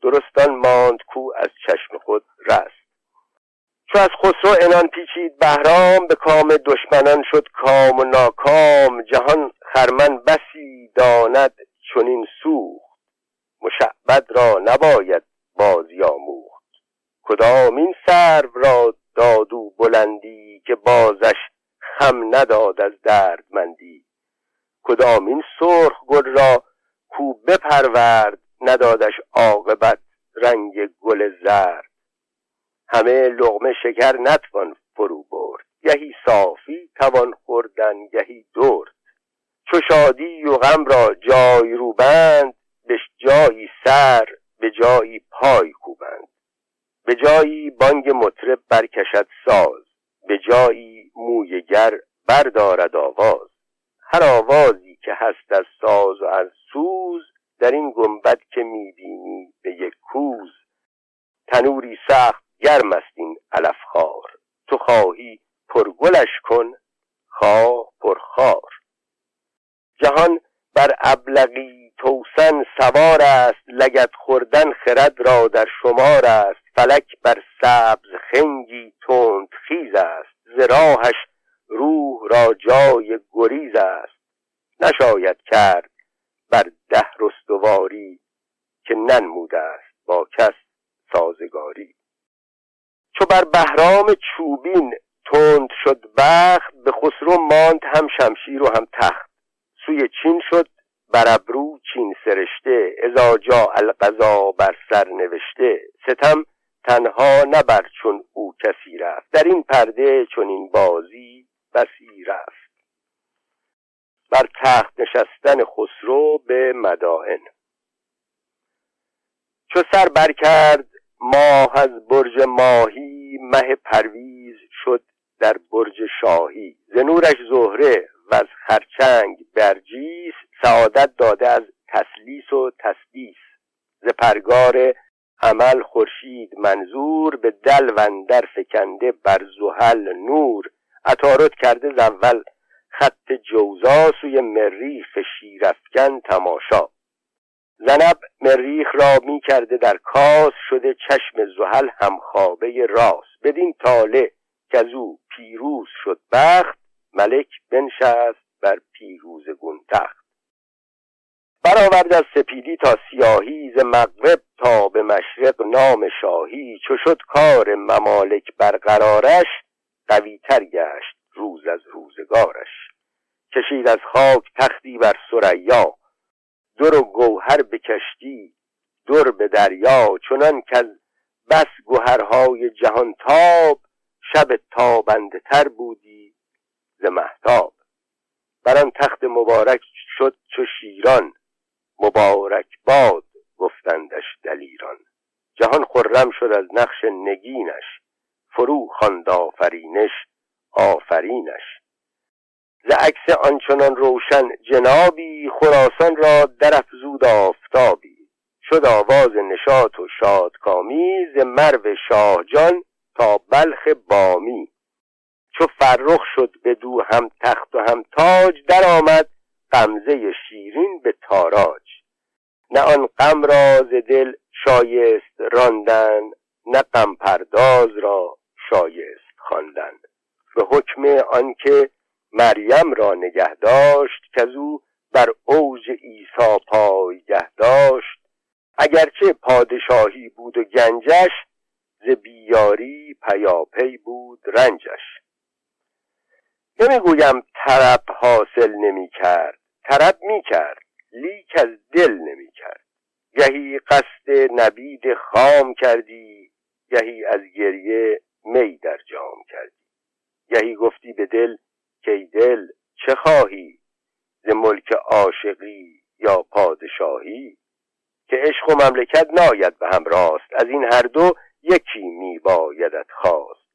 درستان ماند کو از چشم خود رست. چو از خسرو انان پیچید بهرام به کام دشمنان شد کام و ناکام. جهان خرمن بسی داند چنین سوخت مشعبد را نباید بازی آموخت. کدام این سرو را دادو بلندی که بازش خم نداد از دردمندی؟ کدام این سرخ گل را کو بپرورد ندادش عاقبت رنگ گل زرد؟ همه لغمه شکر نتوان فرو برد. گهی صافی توان خوردن گهی درد. چو شادی و غم را جای روبند به جایی سر به جایی پای کوبند. به جایی بانگ مطرب برکشد ساز. به جایی مویگر بردارد آواز. هر آوازی که هست از ساز و از سوز در این گنبد که می‌بینی به یک کوز. تنوری سخت گرم است این علفخوار. تو خواهی پرگلش کن خواه پرخار جهان بر ابلغی توسن سوار است لگت خوردن خرد را در شمار است. فلک بر سبز خنگی تند خیز است. ز راهش روح را جای گریز است. نشاید کرد بر ده رستواری که ننموده است با کس سازگاری. چو بر بهرام چوبین تند شد بخت به خسرو ماند هم شمشیر و هم تخت. سوی چین شد بر ابرو چین سرشته ازا جا القضا بر سر نوشته. ستم تنها نبر چون او کسی رفت. در این پرده چون این بازی بسی رفت. بر تخت نشستن خسرو به مدائن چو سر برکرد ماه از برج ماهی مه پرویز شد در برج شاهی. ز نورش زهره و از خرچنگ برجیس سعادت داده از تسلیس و تسدیس ز پرگار عمل خورشید منظور به دل وندر فکنده بر زحل نور. عطارد کرده ز اول خط جوزا سوی مریخ شیرفکن تماشا. زنب مریخ را می کرده در کاس شده چشم زحل همخوابه راست. بدین تاله که از او پیروز شد بخت ملک بنشست بر پیروز گون تخت. برآورد از سپیدی تا سیاهی ز مغرب تا به مشرق نام شاهی. چو شد کار ممالک برقرارش قویتر گشت روز از روزگارش. کشید از خاک تختی بر سریا در و گوهر به کشتی در به دریا. چنان که از بس گوهرهای جهان تاب شب تابنده تر بودی. ز محتاب بر آن تخت مبارک شد چو شیران. مبارک باد گفتندش دلیران. جهان خرم شد از نقش نگینش. فرو خواند آفرینش آفرینش. ز عکس آنچنان روشن جنابی خراسان را درافزود آفتابی. شد آواز نشاط و شادکامی ز مرو شاهجان تا بلخ بامی. چو فرخ شد به دو هم تخت و هم تاج درآمد غمزه شیرین به تاراج. نه آن غم را ز دل شایست راندن نه غم پرداز را شایست خواندن. به حکم آنکه مریم را نگه داشت که او بر اوج عیسی پایگه داشت. اگرچه پادشاهی بود و گنجش ز بیاری پیاپی بود رنجش. نمی‌گویم طرب حاصل نمی کرد طرب می کرد لیک از دل نمی کرد گهی قصد نبید خام کردی گهی از گریه می در جام کردی. گهی گفتی به دل که دل چه خواهی؟ ز ملک عاشقی یا پادشاهی؟ که عشق و مملکت ناید به هم راست از این هر دو یکی می بایدت خواست.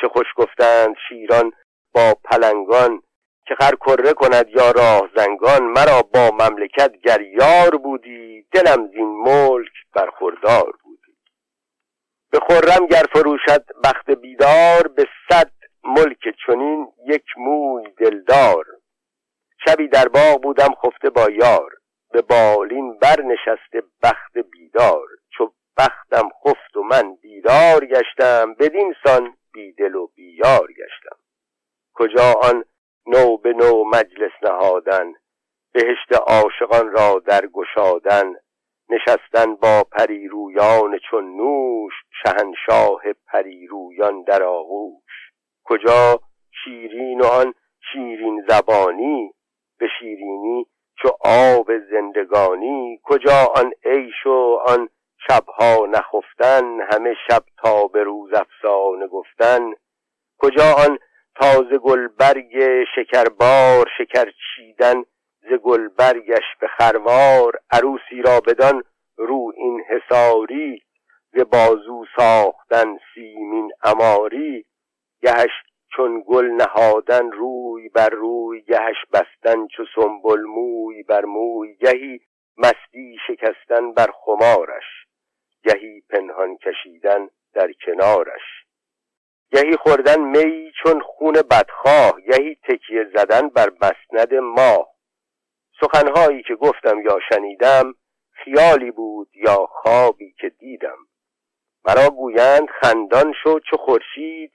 چه خوش گفتند شیران با پلنگان که خر کره کند یا راه زنگان مرا با مملکت گر یار بودی دلم زین ملک برخوردار بودی. به خرم گر فروشد بخت بیدار به صد ملک چنین یک موی دلدار. شبی در باغ بودم خفته با یار به بالین بر نشسته بخت بیدار. چو بختم خفت و من بیدار گشتم بدین سان بیدل و بیار گشتم. کجا آن نو به نو مجلس نهادن بهشت عاشقان را در گشادن نشستن با پریرویان چون نوش شهنشاه پریرویان در آغوش. کجا شیرین آن شیرین زبانی به شیرینی چو آب زندگانی. کجا آن عیش و آن شبها نخفتن همه شب تا به روز افسانه گفتن. کجا آن تازه گلبرگ شکربار شکر چیدن ز گلبرگش به خروار عروسی را بدان رو این حساری ز بازو ساختن سیمین اماری گهش چون گل نهادن روی بر روی گهش بستن چو سنبل موی بر موی گهی مستی شکستن بر خمارش گهی پنهان کشیدن در کنارش گهی خوردن می چون خون بدخواه گهی تکیه زدن بر مسند ماه. سخنهایی که گفتم یا شنیدم خیالی بود یا خوابی که دیدم. مرا گویند خندان شو چو خورشید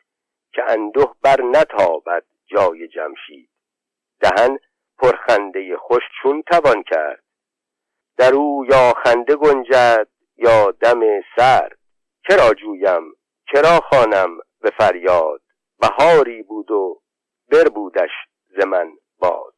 که اندوه بر نتابد جای جمشید. دهن پرخنده خوش چون توان کرد. در او یا خنده گنجد یا دم سرد. چرا جویم؟ چرا خانم به فریاد. بهاری بود و بربودش ز من باد.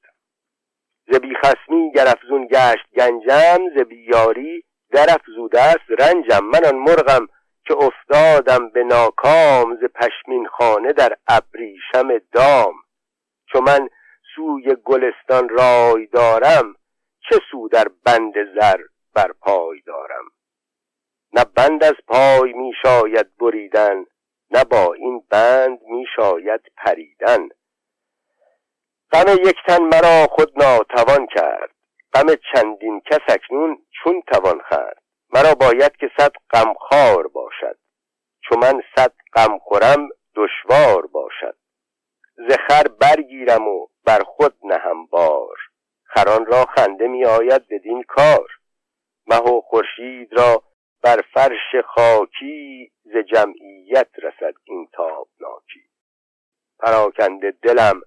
ز بیخصمی گر گشت گنجم ز بیاری در افزوده است رنجم. من آن مرغم که افتادم به ناکام ز پشمین خانه در ابریشم دام. چو من سوی گلستان رای دارم چه سو در بند زر بر پای دارم؟ نه بند از پای می شاید بریدن نه با این بند می شاید پریدن. غم یک تن مرا خود ناتوان کرد. غم چندین کس اکنون چون توان خرد مرا باید که صد غمخوار باشد. چون من صد غم خورم دشوار باشد. زخر برگیرم و بر خود نهم بار. خران را خنده می آید بدین کار. مه و خورشید را بر فرش خاکی ز جمعیت رسد این تابناکی. پراکنده دلم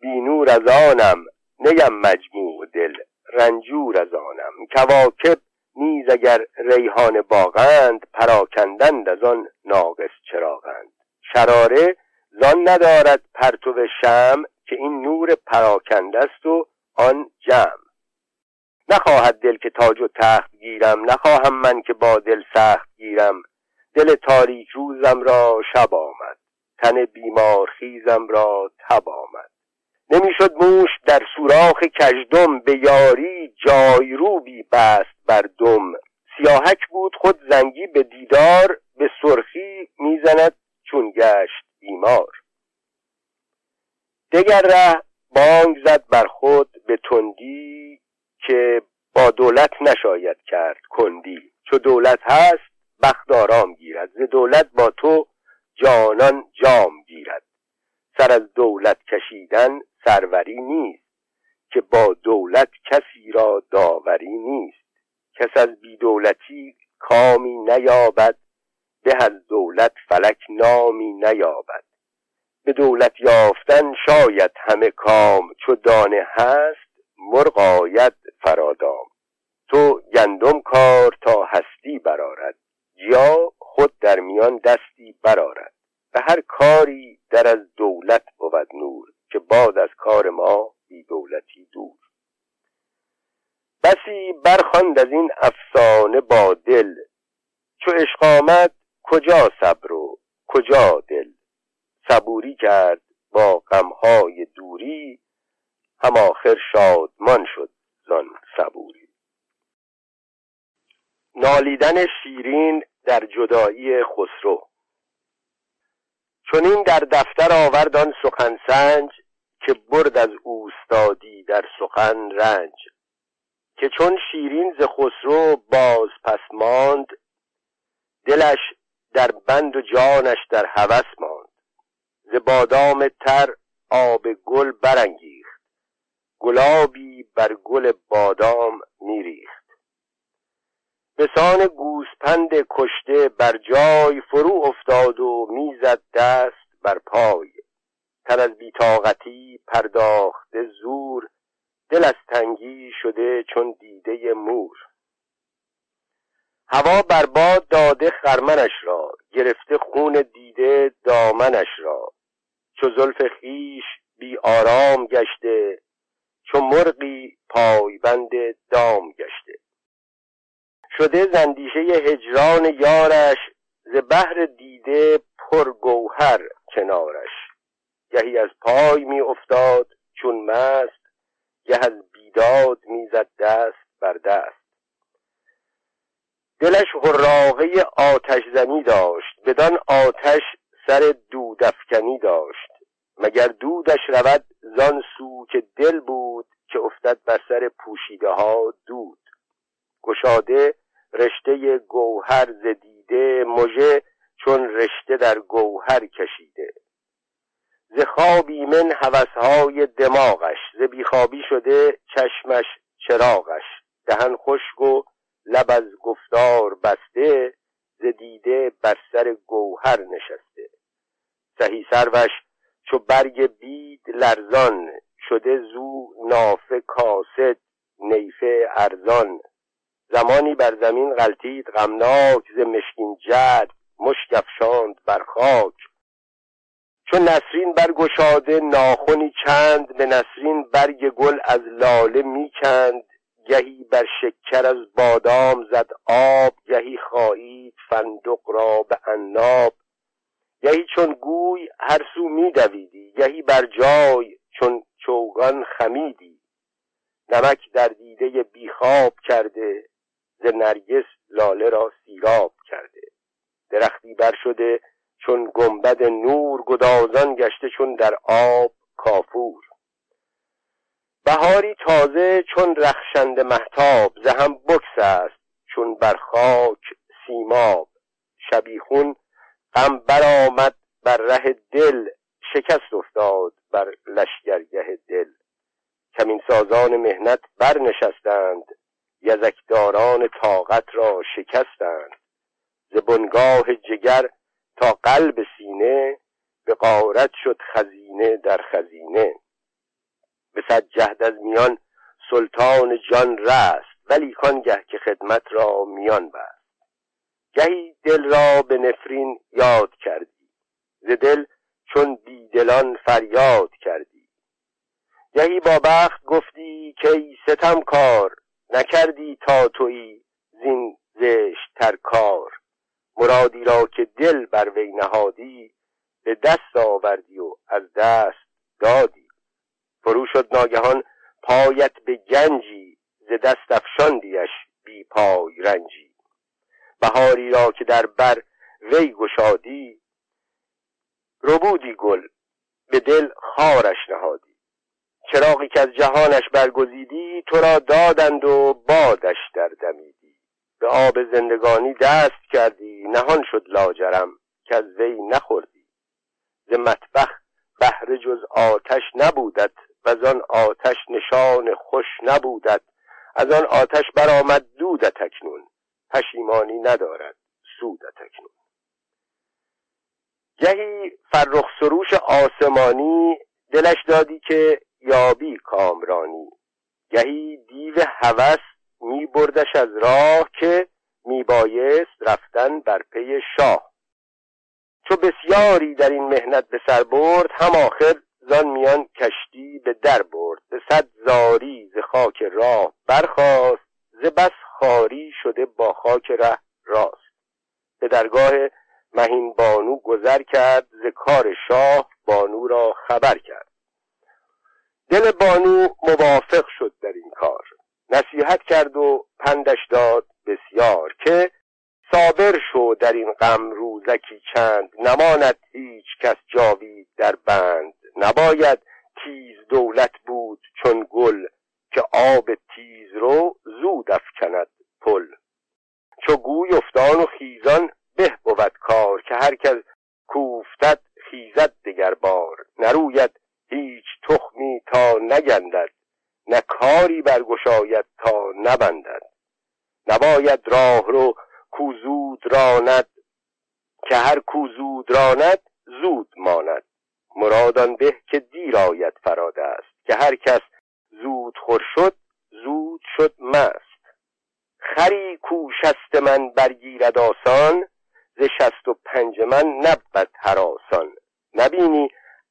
بینور از آنم نیم مجموع دل رنجور از آنم. کواکب نیز اگر ریحان باغند پراکندند از آن ناقص چراغند. شراره زان ندارد پرتو شم که این نور پراکنده است و آن جمع. نخواهد دل که تاج و تخت گیرم نخواهم من که با دل سخت گیرم. دل تاریک روزم را شب آمد تن بیمار خیزم را تب آمد. نمی‌شد موش در سوراخ کژدم به یاری جایروبی بست بر دم. سیاهک بود خود زنگی به دیدار به سرخی می‌زند چون گشت بیمار. دگر ره بانگ زد بر خود به تندی که با دولت نشاید کرد کندی. چو دولت هست بخت آرام گیرد. ز دولت با تو جانان جام گیرد. سر از دولت کشیدن سروری نیست که با دولت کسی را داوری نیست. کس از بیدولتی کامی نیابد به از دولت فلک نامی نیابد. به دولت یافتن شاید همه کام چو دانه هست مرغ آید فرادام. تو گندم کار تا هستی برارد یا خود در میان دستی برارد به هر کاری در از دولت بود نور که باد از کار ما بی دولتی دور. بسی برخواند از این افسانه با دل چو عشق آمد کجا صبر و کجا دل؟ صبوری کرد با غمهای دوری هم آخر شادمان شد زان صبوری نالیدن شیرین در جدایی خسرو. چون این در دفتر آورد آن سخن سنج که برد از اوستادی در سخن رنج. که چون شیرین ز خسرو باز پس ماند دلش در بند و جانش در هوس ماند. ز بادام تر آب گل برانگیخت. گلابی بر گل بادام میریخت. بسان گوسپند کشته بر جای فرو افتاد و می‌زد دست بر پای. تن از بیتاقتی پرداخته زور دل از تنگی شده چون دیده مور. هوا بر باد داده خرمنش را گرفته خون دیده دامنش را. چو زلف خیش بی آرام گشته چو مرغی پایبند دام گشته. شده زندیشه هجران یارش ز بحر دیده پرگوهر کنارش. گهی از پای می افتاد چون مست گه از بیداد می‌زد دست بر دست. دلش حراقه آتش زنی داشت بدان آتش سر دودفکنی داشت. مگر دودش رود زان سو که دل بود که افتد بر سر پوشیده ها دود؟ گشاده رشته گوهر زدیده مژه چون رشته در گوهر کشیده. ز خواب ایمن هوسهای دماغش ز بیخوابی شده چشمش چراغش. دهن خشک و لب از گفتار بسته ز دیده بر سر گوهر نشسته. سهی سروش چو برگ بید لرزان شده زو نافه کاسد نیفه ارزان. زمانی بر زمین غلطید غمناک ز مشکین جد مشک افشاند بر خاک. چون نسرین برگشاده ناخونی چند به نسرین برگ گل از لاله می‌کند. گهی بر شکر از بادام زد آب گهی خواهید فندق را به عناب. گهی چون گوی هر سو میدویدی گهی بر جای چون چوگان خمیدی. نمک در دیده بیخواب کرده ز نرگس لاله را سیراب کرده. درختی بر شده چون گنبد نور گدازان گشته چون در آب کافور. بهاری تازه چون رخشند محتاب زهم بکس است چون بر خاک سیماب. شبیخون غم برآمد بر ره دل شکست افتاد بر لشگرگه دل. کمین سازان مهنت برنشستند یزکداران طاقت را شکستند. ز بنگاه جگر تا قلب سینه به قارت شد خزینه در خزینه. به صد جهد از میان سلطان جان رست ولی گه که خدمت را میان بست. گهی دل را به نفرین یاد کردی. ز دل چون بیدلان فریاد کردی. گهی با بخت گفتی که ای ستم کار نکردی تا تویی زین زشت تر کار. مرادی را که دل بر وی نهادی به دست آوردی و از دست دادی. فرو شد ناگهان پایت به گنجی ز دست افشاندیش بی پای رنجی. بهاری را که در بر وی گشادی ربودی گل به دل خارش نهادی. چراغی که از جهانش برگزیدی تو را دادند و بادش در دمیدی. به آب زندگانی دست کردی نهان شد لاجرم که از وی نخوردی. ز مطبخ بهره جز آتش نبودت و از آن آتش نشان خوش نبودد از آن آتش برآمد دودت اکنون. پشیمانی ندارد سودت اکنون گهی فرخ سروش آسمانی دلش دادی که یابی کامرانی. گهی دیو هوس می بردش از راه که می بایست رفتن بر پی شاه. چو بسیاری در این مهنت به سر برد هم آخر زان میان کشتی به در برد. به صد زاری ز خاک راه برخاست ز بس خاری شده با خاک ره راست. به درگاه مهین بانو گذر کرد ز کار شاه بانو را خبر کرد. دل بانو موافق شد در این کار. نصیحت کرد و پندش داد بسیار که صابر شو در این غم روزکی چند. نماند هیچ کس جاوید در بند. نباید تیز دولت بود چون گل. که آب تیز رو زود افکند پل. چو گوی افتان و خیزان به بود کار که هر کس کوفتد خیزد دگر بار. نروید هیچ تخمی تا نگندد نه کاری برگشاید تا نبندد. نباید راه رو کوزود راند که هر کوزود راند زود ماند. مرادان به که دیر آید فراده است که هر کس خور شد زود شد مست. خری کو شست من برگیرد آسان ز شست و پنج من نبود حراسان نبینی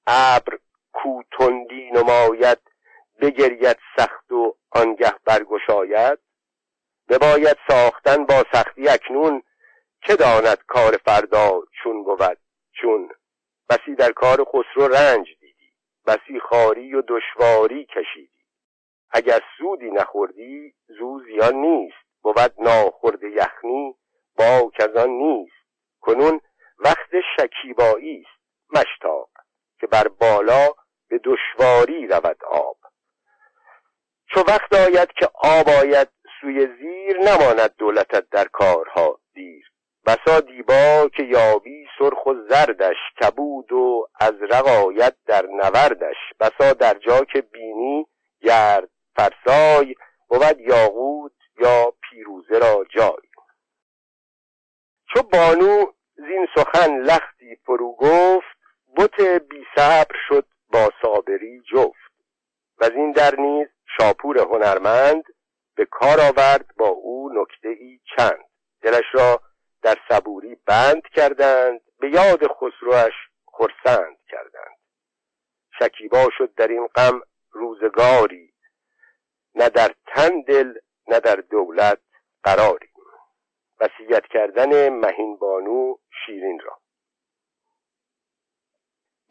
ابر کو تندی نماید بگرید سخت و آنگه برگشاید؟ بباید ساختن با سختی اکنون که داند کار فردا چون بود چون؟ بسی در کار خسرو رنج دیدی بسی خاری و دشواری کشیدی اگر سودی نخوردی زو زیان نیست. بود ناخورد یخنی با کزان نیست. کنون وقت شکیبایی است مشتاق که بر بالا به دشواری رود آب. چو وقت آید که آب آید سوی زیر نماند دولتت در کارها دیر. بسا دیبا که یابی سرخ و زردش کبود و از آید در نوردش بسا در جا که بینی گرد فرسای بود یاقوت یا پیروزه را جای چو بانو زین سخن لختی فرو گفت بت بی صبر شد با صابری جفت و این در نیز شاپور هنرمند به کار آورد با او نکته ای چند دلش را در صبوری بند کردند به یاد خسروش خرسند کردند شکیبا شد در این غم روزگاری نه در تن دل نه در دولت قراری وصیت کردن مهین بانو شیرین را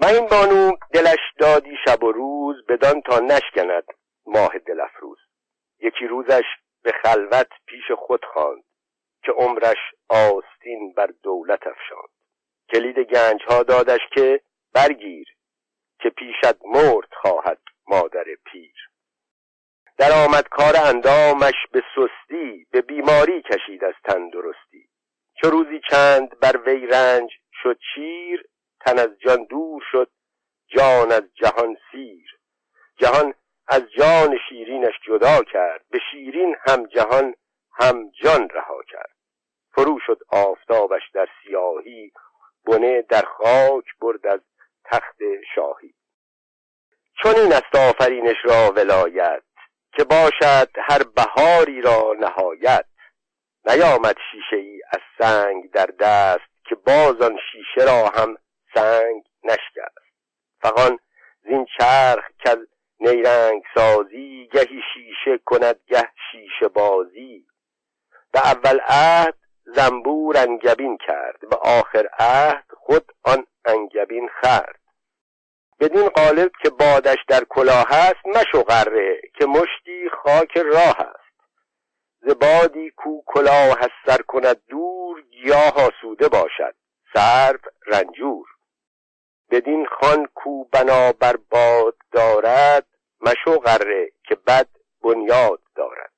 مهین بانو دلش دادی شب و روز بدان تا نشکند ماه دل افروز یکی روزش به خلوت پیش خود خواند که عمرش آستین بر دولت افشاند کلید گنج ها دادش که برگیر که پیشت مرد خواهد مادر پیر. در آمد کار اندامش به سستی به بیماری کشید از تندرستی چه روزی چند بر وی رنج شد چیر تن از جان دور شد جان از جهان سیر. جهان از جان شیرینش جدا کرد به شیرین هم جهان هم جان رها کرد. فرو شد آفتابش در سیاهی بنه در خاک برد از تخت شاهی. چون این است آفرینش را ولایت که باشد هر بهاری را نهایت. نیامد شیشه ای از سنگ در دست که باز آن شیشه را هم سنگ نشکست. فقان زین چرخ که نیرنگ سازی گهی شیشه کند گه شیشه بازی. به اول عهد زنبور انگبین کرد به آخر عهد خود آن انگبین خرد بدین قالب که بادش در کلاه است مشو غره که مشتی خاک راه است. ز بادی کو کلاه از سر کند دور گیاه آسوده باشد. سرو رنجور. بدین خان کو بنا بر باد دارد مشو غره که بد بنیاد دارد.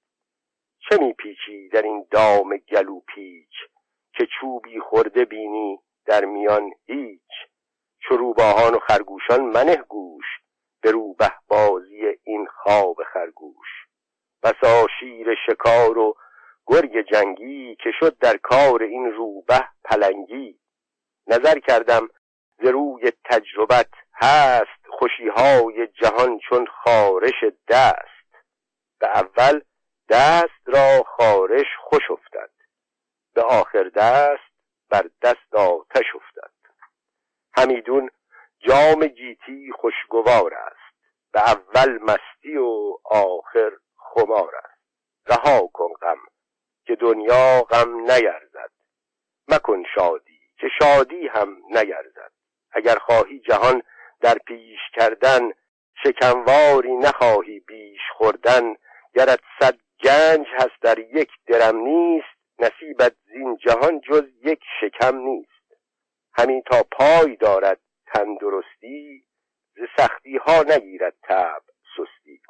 چه میپیچی در این دام گلو پیچ که چوبی خورده بینی در میان هیچ؟ چو روباهان و خرگوشان منه گوش به روبه بازی این خواب خرگوش. بسا شیر شکار و گرگ جنگی که شد در کار این روبه پلنگی. نظر کردم ز روی تجربت هست خوشیهای جهان چون خارش دست. به اول دست را خارش خوش افتد. به آخر دست بر دست آتش افتد. همیدون جام گیتی خوشگوار است. به اول مستی و آخر خمار است. رها کن غم که دنیا غم نیرزد. مکن شادی که شادی هم نیرزد. اگر خواهی جهان در پیش کردن شکنواری نخواهی بیش خوردن. گرت صد گنج هست در یک درم نیست نصیبت زین جهان جز یک شکم نیست. همین تا پای دارد تندرستی ز سختی ها نگیرد تب سستی.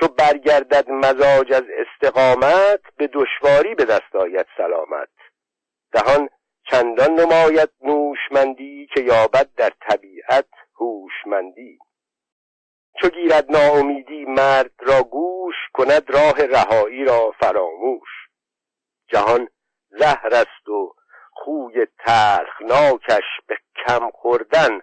چو برگردد مزاج از استقامت به دشواری به دست آید سلامت. دهان چندان نماید نوشمندی که یابد در طبیعت هوشمندی. چو گیرد ناامیدی مرد را گوش کند راه رهایی را فراموش. جهان زهر است و خوی تلخناکش به کم خوردن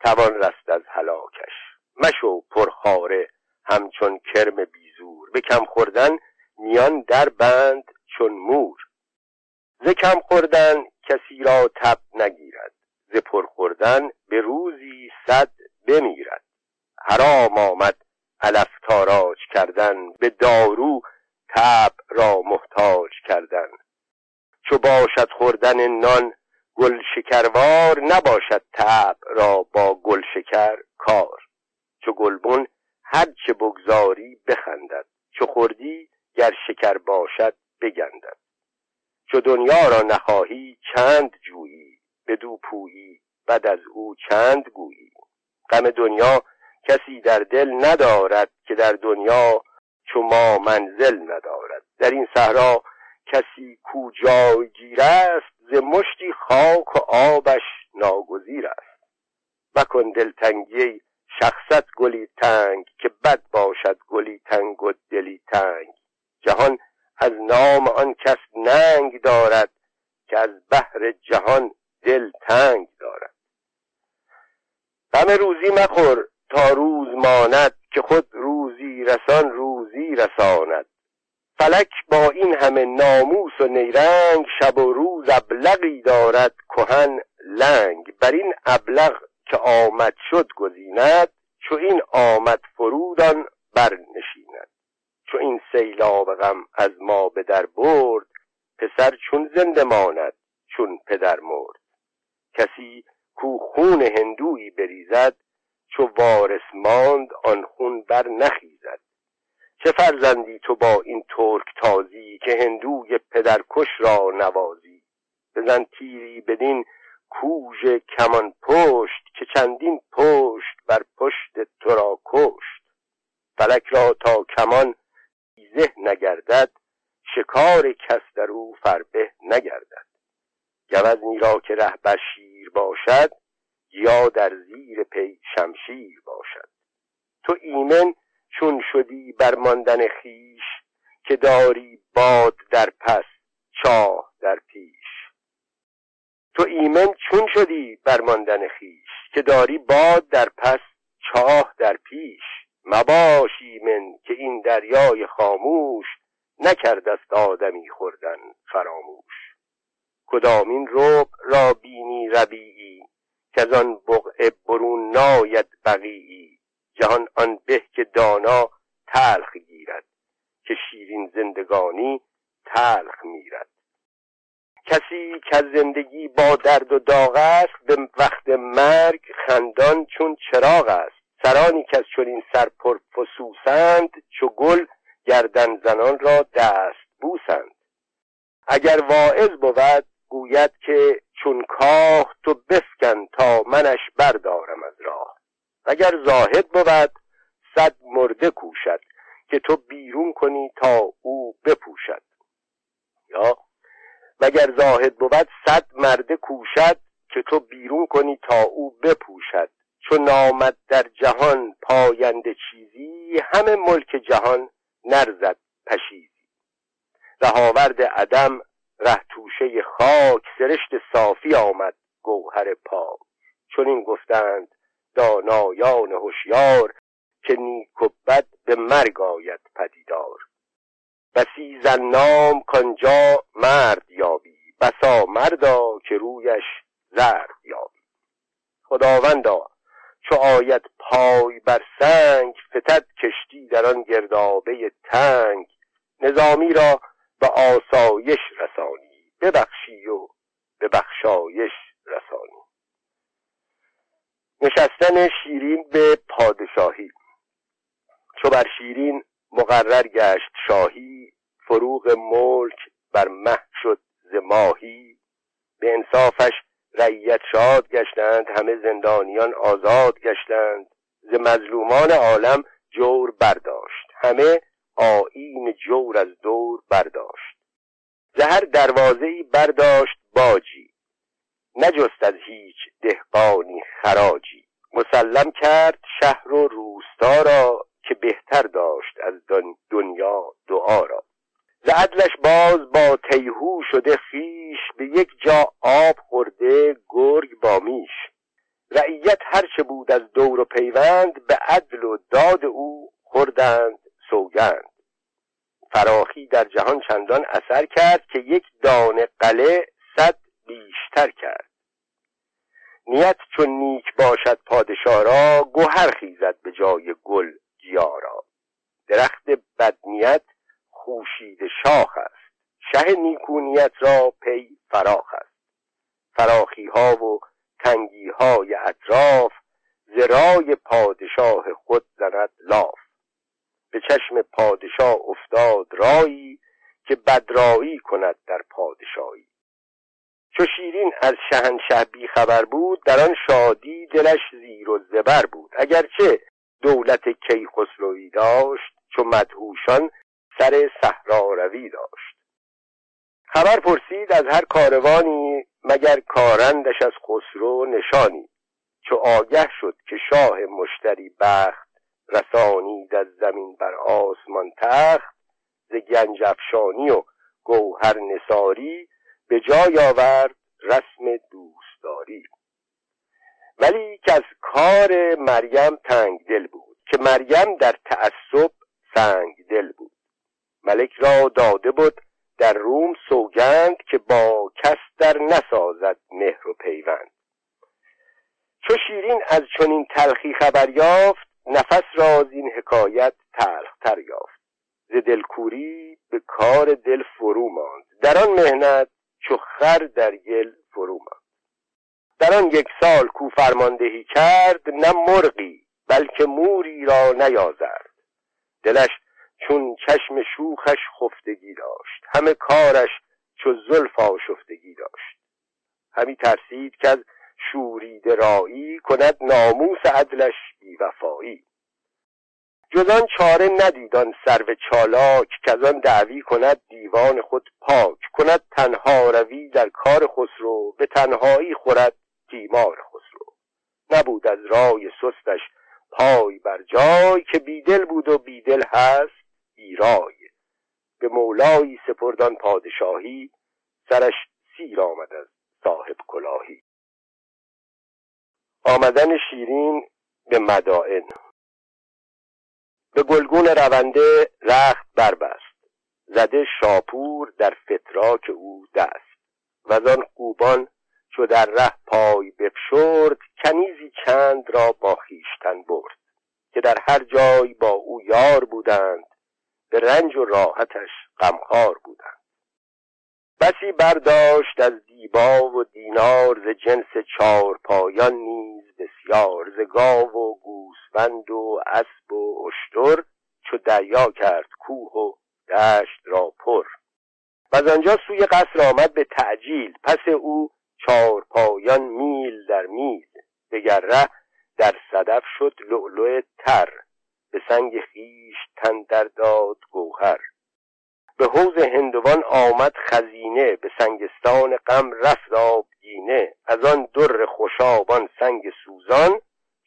توان رست از هلاکش. مشو پرخاره همچون کرم بیزور. به کم خوردن میان در بند چون مور. ز کم خوردن کسی را تب نگیرد. ز پر خوردن به روزی صد بمیرد. حرام آمد علف تاراج کردن به دارو تب را محتاج کردن. چو باشد خوردن نان گل شکروار نباشد تب را با گل شکر کار. چو گلبن هر چه بگذاری بخندد چو خوردی گر شکر باشد بگندد. چو دنیا را نخواهی چند جویی بدو پویی بعد از او چند گویی. غم دنیا کسی در دل ندارد که در دنیا چو ما منزل ندارد. در این صحرا کسی کو جایگیر است ز مشتی خاک و آبش ناگزیر است. مکن دلتنگی شخصت گلی تنگ که بد باشد گلی تنگ و دلی تنگ. جهان از نام آن کس ننگ دارد که از بحر جهان دل تنگ دارد. غم روزی مخور تا روز ماند که خود روزی رسان روزی رساند. فلک با این همه ناموس و نیرنگ شب و روز ابلغی دارد کهن لنگ. بر این ابلغ که آمد شد گزیند چو این آمد فرودان برنشیند. چو این سیلاب غم از ما به در برد پسر چون زنده ماند چون پدر مرد. کسی کو خون هندویی بریزد چو وارث ماند آن خون بر نخیزد. چه فرزندی تو با این ترک تازی که هندوی پدرکش را نوازی؟ بزن تیری بدین کوژ کمان پشت که چندین پشت بر پشت تو را کشت. فلک را تا کمان ایزه نگردد شکار کس در او فربه نگردد. گوزنی را که ره شیر باشد یا در زیر پی شمشیر باشد. تو ایمن چون شدی بر ماندن خیش که داری باد در پس چاه در پیش. تو ایمن چون شدی بر ماندن خیش که داری باد در پس چاه در پیش. مباش ایمن که این دریای خاموش نکردست آدمی خوردن فراموش. کدامین رب را بینی ربیعی؟ که از آن بقعه برون ناید بقیعی. جهان آن به که دانا تلخ گیرد که شیرین زندگانی تلخ میرد. کسی که زندگی با درد و داغ است به وقت مرگ خندان چون چراغ است. سرانی که از چنین سرپر فسوسند چو گل گردن زنان را دست بوسند. اگر واعظ بود گوید که چون کاه تو بفکن تا منش بردارم از راه. اگر زاهد بود صد مرده کوشد که تو بیرون کنی تا او بپوشد. یا مگر زاهد بود صد مرده کوشد که تو بیرون کنی تا او بپوشد. چون نامد در جهان پاینده چیزی همه ملک جهان نرزد پشیزی. رهاورد عدم ره خاک سرشت صافی آمد گوهر پاک. چون این گفتند دانایان هوشیار که نیک و بد به مرگ آید پدیدار. بسی زن نام کانجا مرد یابی بسا مردا که رویش زرد یابی. خداوندا چو آید پای بر سنگ فتد کشتی در آن گردابه تنگ. نظامی را به آسایش رسانی. ببخشی و به بخشایش رسانی. نشستن شیرین به پادشاهی. چو بر شیرین مقرر گشت شاهی فروغ ملک بر مه شد ز ماهی. به انصافش رعیت شاد گشتند همه زندانیان آزاد گشتند. ز مظلومان عالم جور برداشت. همه آیین جور از دور برداشت. زهر دروازهی برداشت باجی. نجست از هیچ دهقانی خراجی. مسلم کرد شهر و روستا را که بهتر داشت از دنیا دعا را. ز عدلش باز با تیهو شده خیش به یک جا آب خورده گرگ با میش. رعیت هرچه بود از دور و پیوند به عدل و داد او خوردند. جهان چندان اثر کرد که یک دانه قله صد بیشتر کرد نیت چون نیک باشد پادشاه را گوهر خیزد به جای گل گیارا درخت بدنیت خوشید شاخ است شه نیکونیت را پی فراخ است فراخی ها و تنگی های اطراف زرای پادشاه خود زند لاف به چشم پادشاه افتاد رایی که بدرایی کند در پادشاهی چو شیرین از شهنشه بی خبر بود در آن شادی دلش زیر و زبر بود اگرچه دولت کیخسروی داشت چو مدهوشان سر صحرا روی داشت خبر پرسید از هر کاروانی مگر کارندش از خسرو نشانی چو آگه شد که شاه مشتری بخت رسانید از زمین بر آسمان تخت ز گنج افشانی و گوهر نساری به جای آورد رسم دوستداری. ولی که از کار مریم تنگ دل بود که مریم در تعصب سنگ دل بود. ملک را داده بود در روم سوگند که با کس در نسازد مهر و پیوند. چو شیرین از چنین تلخی خبر یافت نفس را این حکایت تلختر یافت. ز دلکوری به کار دل فرو ماند. در آن مهنت چو خر در گل فرو ماند. در آن یک سال کو فرماندهی کرد نه مرغی بلکه موری را نیازرد. دلش چون چشم شوخش خفتگی داشت. همه کارش چو زلف آشفتگی داشت. همی ترسید که شورید رایی کند ناموس عدلش بیوفایی. جز آن چاره ندیدان سرو چالاک که از دعوی کند دیوان خود پاک. کند تنها روی در کار خسرو به تنهایی خورد تیمار خسرو. نبود از رای سستش پای بر جای که بیدل بود و بیدل هست ایرای. به مولایی سپردان پادشاهی سرش سیر آمد از صاحب کلاهی. آمدن شیرین به مدائن. به گلگون رونده رخت بربست. زده شاپور در فتراک او دست. و آن خوبان چو در ره پای بفشرد کنیزی چند را با خیشتن برد. که در هر جای با او یار بودند به رنج و راحتش غمخوار بودند. بسی برداشت از دیبا و دینار ز جنس چار پایان نیز بسیار ز گاو و گوسفند و اسب و اشتر چو دریا کرد کوه و دشت را پر. و از آنجا سوی قصر آمد به تعجیل پس او چار پایان میل در میل. دگر ره در صدف شد لؤلؤ تر به سنگ خیش تن در داد گوهر. به حوز هندوان آمد خزینه به سنگستان غم رفت آبگینه. از آن در خوشابان سنگ سوزان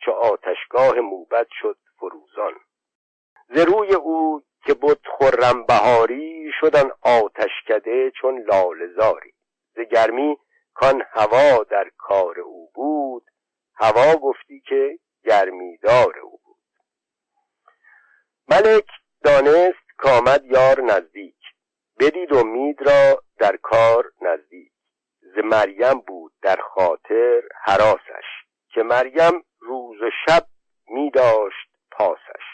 چو آتشگاه موبت شد فروزان. ز روی او که بود خرم بهاری شدن آتشکده چون لالزاری ز گرمی کان هوا در کار او بود هوا گفتی که گرمیدار او بود. ملک دانست کامد یار نزدیک. بدید امید را در کار نزدیک. ز مریم بود در خاطر حراسش که مریم روز و شب می داشت پاسش.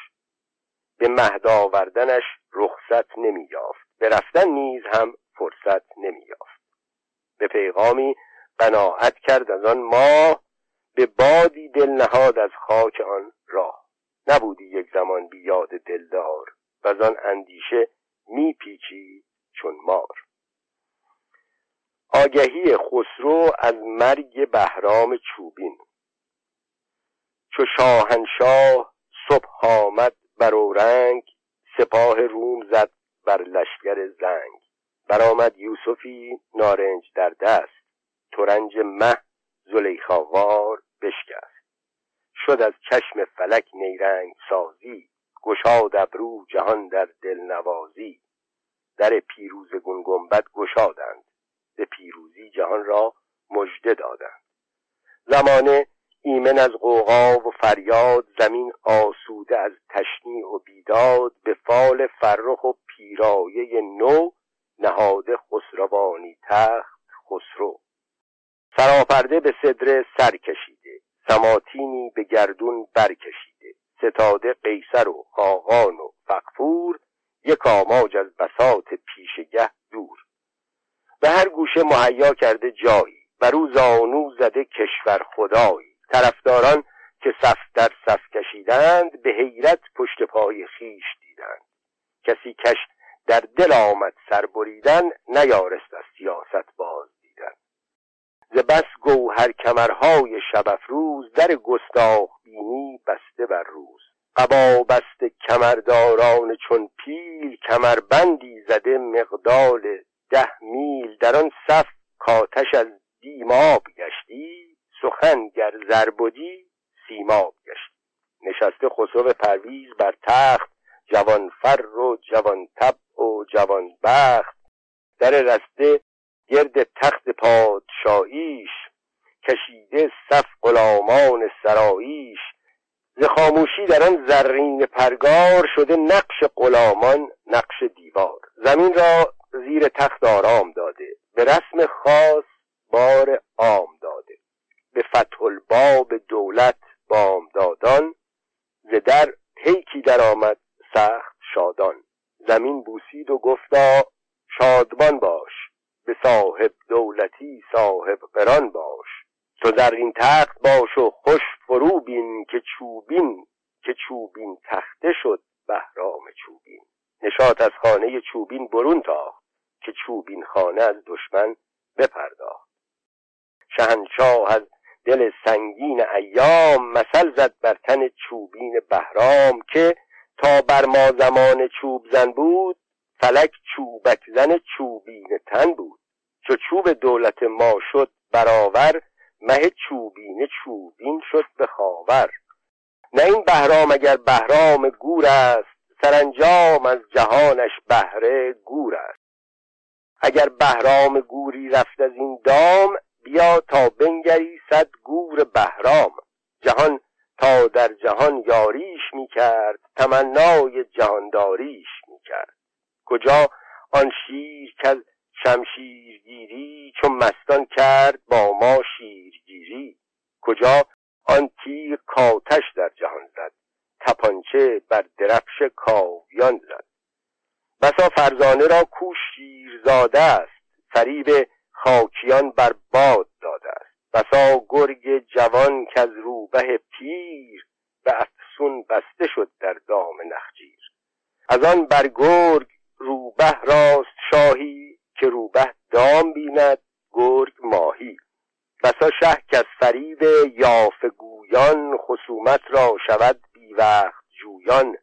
به مهد آوردنش رخصت نمی یافت. به رفتن نیز هم فرصت نمی یافت. به پیغامی قناعت کرد از آن ماه به بادی دل نهاد از خاک آن راه. نبودی یک زمان بیاد دلدار و از آن اندیشه میپیچید چون مار. آگهی خسرو از مرگ بهرام چوبین. چو شاهنشاه صبح آمد بر رنگ سپاه روم زد بر لشکر زنگ. برآمد یوسفی نارنج در دست ترنج مه زلیخاوار بشکست. شد از چشم فلک نیرنگ سازی گشاد ابرو جهان در دل نوازی. در پیروز گنگنبد گشادند. به پیروزی جهان را مژده دادند. زمانه ایمن از قوقا و فریاد زمین آسوده از تشنیع و بیداد به فال فرخ و پیرایه نو نهاده خسروانی تخت خسرو. سراپرده به صدر سر کشیده سماتینی به گردون برکشیده ستاده قیصر و خاقان و فقفور یک آماج از بساط پیشگه دور. به هر گوشه مهیا کرده جایی و او زانو زده کشور خدایی. طرفداران که صف در صف کشیدند به حیرت پشت پای خیش دیدند. کسی کش در دل آمد سر بریدن نیارست از سیاست باز دیدن. ز بس گوهر کمرهای شب افروز در گستاخ بینی بسته بر روز. قبا بست کمرداران چون پیل کمربندی زده مقدال ده میل در آن صف کاتش از دیماب گشتی سخن گر زربدی سیماب گشتی. نشسته خسرو پرویز بر تخت جوان فر و جوان تب و جوان بخت. در رسته گرد تخت پادشاهیش کشیده صف غلامان سراییش. ز خاموشی در آن زرین پرگار شده نقش غلامان نقش دیوار. زمین را زیر تخت آرام داده به رسم خاص بار عام داده. به فتح الباب دولت بامدادان ز در پیکی درآمد سخت شادان. زمین بوسید و گفتا شادمان باش به صاحب دولتی صاحب قران باش. تو در این تخت باش و خوش فرو بین که چوبین که چوبین تخته شد بهرام چوبین. نشات از خانه چوبین برون تاخت که چوبین خانه از دشمن بپرداخت. شهنشاه از دل سنگین ایام مثل زد بر تن چوبین بهرام که تا بر ما زمان چوب زن بود فلک چوبک زن چوبین تن بود. چو چوب دولت ما شد برابر مه چوبین چوبین شد به خاور. نه این بهرام اگر بهرام گور است سرانجام از جهانش بهره گور است. اگر بهرام گوری رفت از این دام بیا تا بنگری صد گور بهرام. جهان تا در جهان یاریش می‌کرد تمنای جهانداریش می‌کرد. کجا آن شیر که شمشیرگیری چون مستان کرد با ما شیرگیری. کجا؟ آن تیر کاتش در جهان زد تپانچه بر درفش کاویان زد. بسا فرزانه را کو شیرزاده است فریب خاکیان بر باد داده است. بسا گرگ جوان که از روبه پیر به افسون بسته شد در دام نخجیر. از آن بر گرگ روبه راست شاهی که روبه دام بیند گرگ ماهی. بسا شه که از فریب یاف گویان خصومت را شود بی وقت جویان.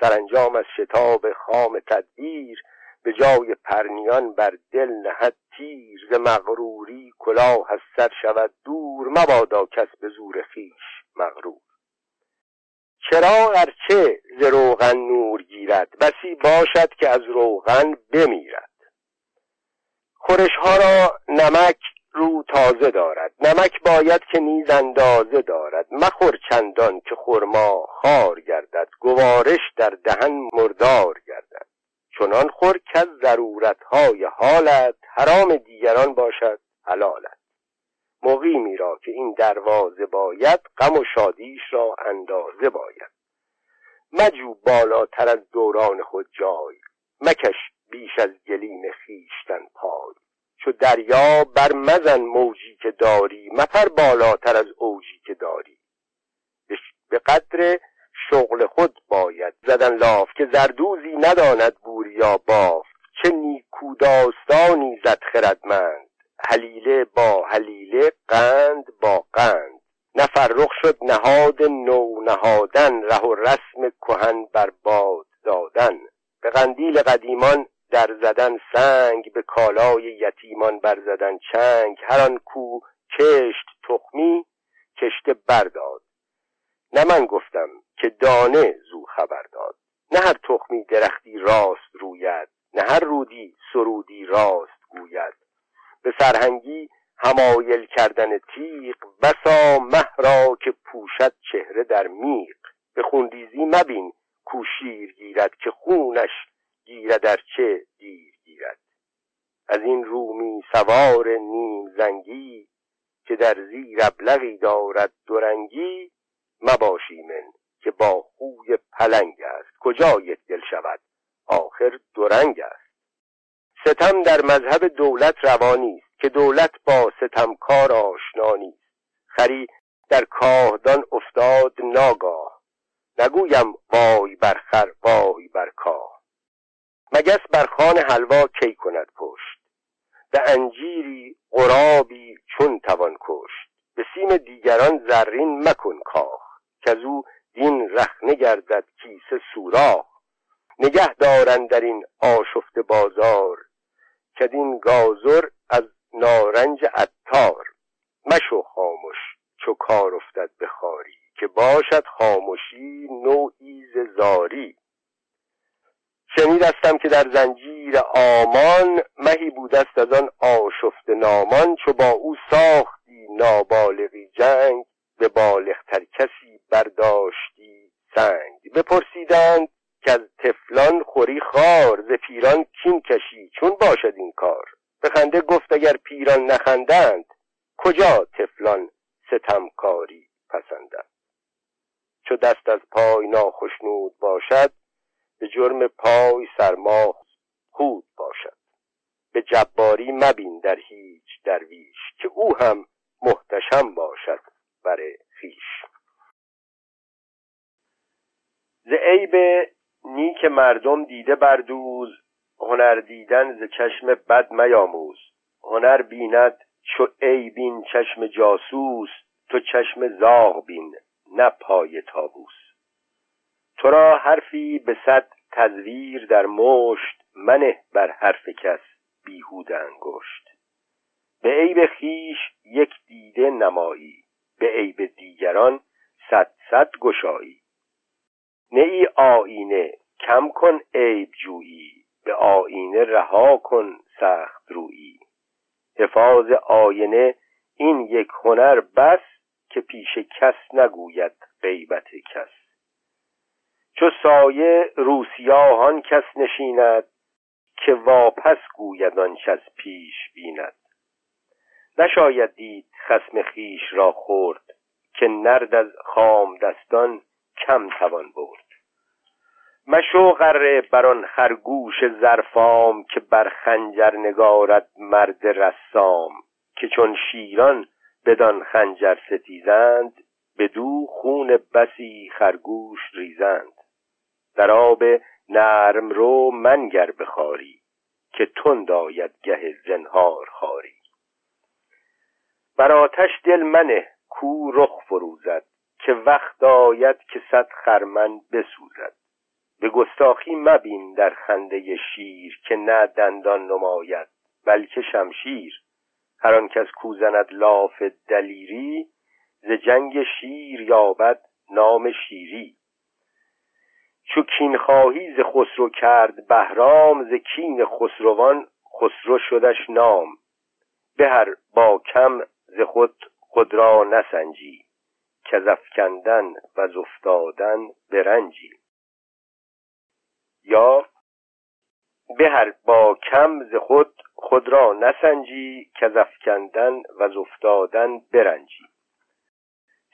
سرانجام از شتاب خام تدبیر به جای پرنیان بر دل نهد تیر. ز مغروری کلاه از سر شود دور مبادا کس به زور خیش مغرور. چرا ارچه ز روغن نور گیرد؟ بسی باشد که از روغن بمیرد. خورش ها را نمک رو تازه دارد. نمک باید که نیز اندازه دارد. مخور چندان که خرما خار گردد. گوارش در دهن مردار گردد. چنان خور که از ضرورتهای حالت حرام دیگران باشد حلالت. مقیمی را که این دروازه باید غم و شادیش را اندازه باید. مجو بالاتر از دوران خود جای. مکش بیش از گلیم خیشتن پای. چو دریا بر مزن موجی که داری مپر بالاتر از اوجی که داری. به قدر شغل خود باید زدن لاف که زردوزی نداند بور یا باف. چه نیکو داستانی زد خردمند. حلیله با حلیله قند با قند. نفرخ شد نهاد نو نهادن ره و رسم کهن بر باد دادن. به قندیل قدیمان در زدن سنگ به کالای یتیمان بر زدن چنگ هر آن کو کشت تخمی کشته برداد نه من گفتم که دانه زو خبر داد. نه هر تخمی درختی راست روید نه هر رودی سرودی راست گوید. به سرهنگی همایل کردن تیغ بسا مه را که پوشد چهره در میغ. به خونریزی مبین کو گیرد که خونش گیرد در چه دیر گیرد. از این رومی سوار نیم زنگی که در زیر ابلغی دارد دورنگی مباشی من که با خوی پلنگ است. کجا یک دل شود؟ آخر دورنگ است. ستم در مذهب دولت روانی است که دولت با ستمکار آشنا نیست. خری در کاهدان افتاد ناگاه. نگویم وای بر خر وای بر کاه. مگس بر خان حلوا کی کند پشت به انجیری قرابی چون توان کشت؟ به سیم دیگران زرین مکن کاخ که او دین رخنه گردد کیسه سوراخ. نگه دارن در این آشفت بازار کدین گازر از نارنج عطار. مشو خاموش چو کار افتد به خاری که باشد خاموشی نوعی زاری. شنیدستم که در زنجیر آمان مهی بودست از آن آشفت نامان چو با او ساختی نابالغی جنگ به بالغتر کسی برداشتی سنگ. بپرسیدند که از تفلان خوری خار ز پیران کین کشی چون باشد این کار؟ به خنده گفت اگر پیران نخندند کجا تفلان ستمکاری پسندند؟ چو دست از پای ناخشنود باشد به جرم پای سرما خود باشد. به جباری مبین در هیچ درویش که او هم محتشم باشد بر خیش ز عیب نیک مردم دیده بردوز هنر دیدن ز چشم بد میاموز. هنر بیند چو عیبین چشم جاسوس تو چشم زاغ بین نه پای تابوس. تو را حرفی به صد تزویر در مشت منه بر حرف کس بیهود انگشت. به عیب خیش یک دیده نمایی به عیب دیگران صد صد گشایی. نه ای آینه کم کن عیب جویی به آینه رها کن سخت رویی. حفاظ آینه این یک هنر بس که پیش کس نگوید غیبت کس. چو سایه روسیاهان کس نشیند که واپس گوید آنچ از پیش بیند. نشاید دید خسم خیش را خورد که نرد از خام دستان کم توان برد. مشو غره بر آن خرگوش زرفام که بر خنجر نگارد مرد رسام که چون شیران بدان خنجر ستیزند بدو خون بسی خرگوش ریزند. در آب نرم رو منگر بخاری که تند آید گه زنهار خاری بر آتش دل منه کو رخ فروزد که وقت آید که صد خرمن بسوزد. به گستاخی مبین در خنده شیر که نه دندان نماید بلکه شمشیر. هر آن کس کوزند لاف دلیری ز جنگ شیر یابد نام شیری. چو کین خواهی ز خسرو کرد بهرام ز کین خسروان خسرو شدش نام. به هر با کم ز خود خود را نسنجی. که زفکندن و زفتادن برنجی. یا به هر با کم ز خود خود را نسنجی. که زفکندن و زفتادن برنجی.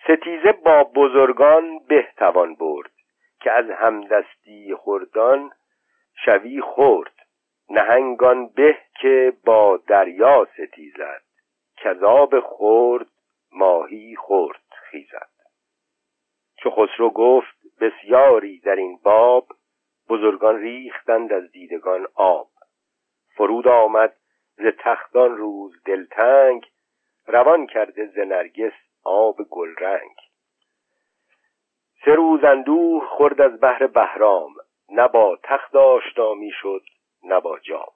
ستیزه با بزرگان به توان برد. که از همدستی خوردان شوی خورد. نهنگان به که با دریا ستیزد. کذاب خورد ماهی خورد خیزد. چو خسرو گفت بسیاری در این باب بزرگان ریختند از دیدگان آب. فرود آمد ز تختان روز دلتنگ روان کرده ز نرگس آب گلرنگ. سه روز اندوه خورد از بحر بهرام نه با تخت آشنا می‌شد نه با جام.